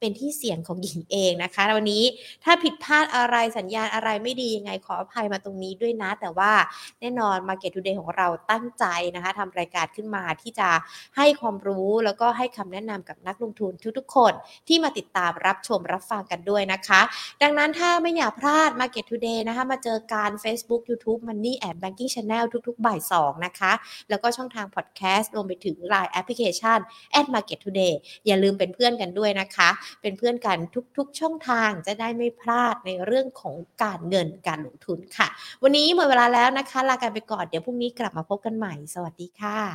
เป็นที่เสี่ยงของหญิงเองนะคะวันนี้ถ้าผิดพลาดอะไรสัญญาณอะไรไม่ดียังไงขออภัยมาตรงนี้ด้วยนะ แต่ว่าแน่นอน Market Today ของเราตั้งใจนะคะทำรายการขึ้นมาที่จะให้ความรู้แล้วก็ให้คำแนะนำกับนักลงทุนทุกๆ คนที่มาติดตามรับชมรับฟังกันด้วยนะคะ ดังนั้นถ้าไม่อยากพลาด Market Today นะคะมาเจอการ Facebook YouTube Money and Banking Channel ทุกๆ บ่าย2นะคะ แล้วก็ช่องทาง Podcast รวมไปถึง Line Application at Market Today อย่าลืมเป็นเพื่อนกันด้วยนะคะเป็นเพื่อนกันทุกๆ ช่องทางจะได้ไม่พลาดในเรื่องของการเงินการลงทุนค่ะ วันนี้หมดเวลาแล้วนะคะ ลากันไปก่อนเดี๋ยวพรุ่งนี้กลับมาพบกันใหม่ สวัสดีค่ะ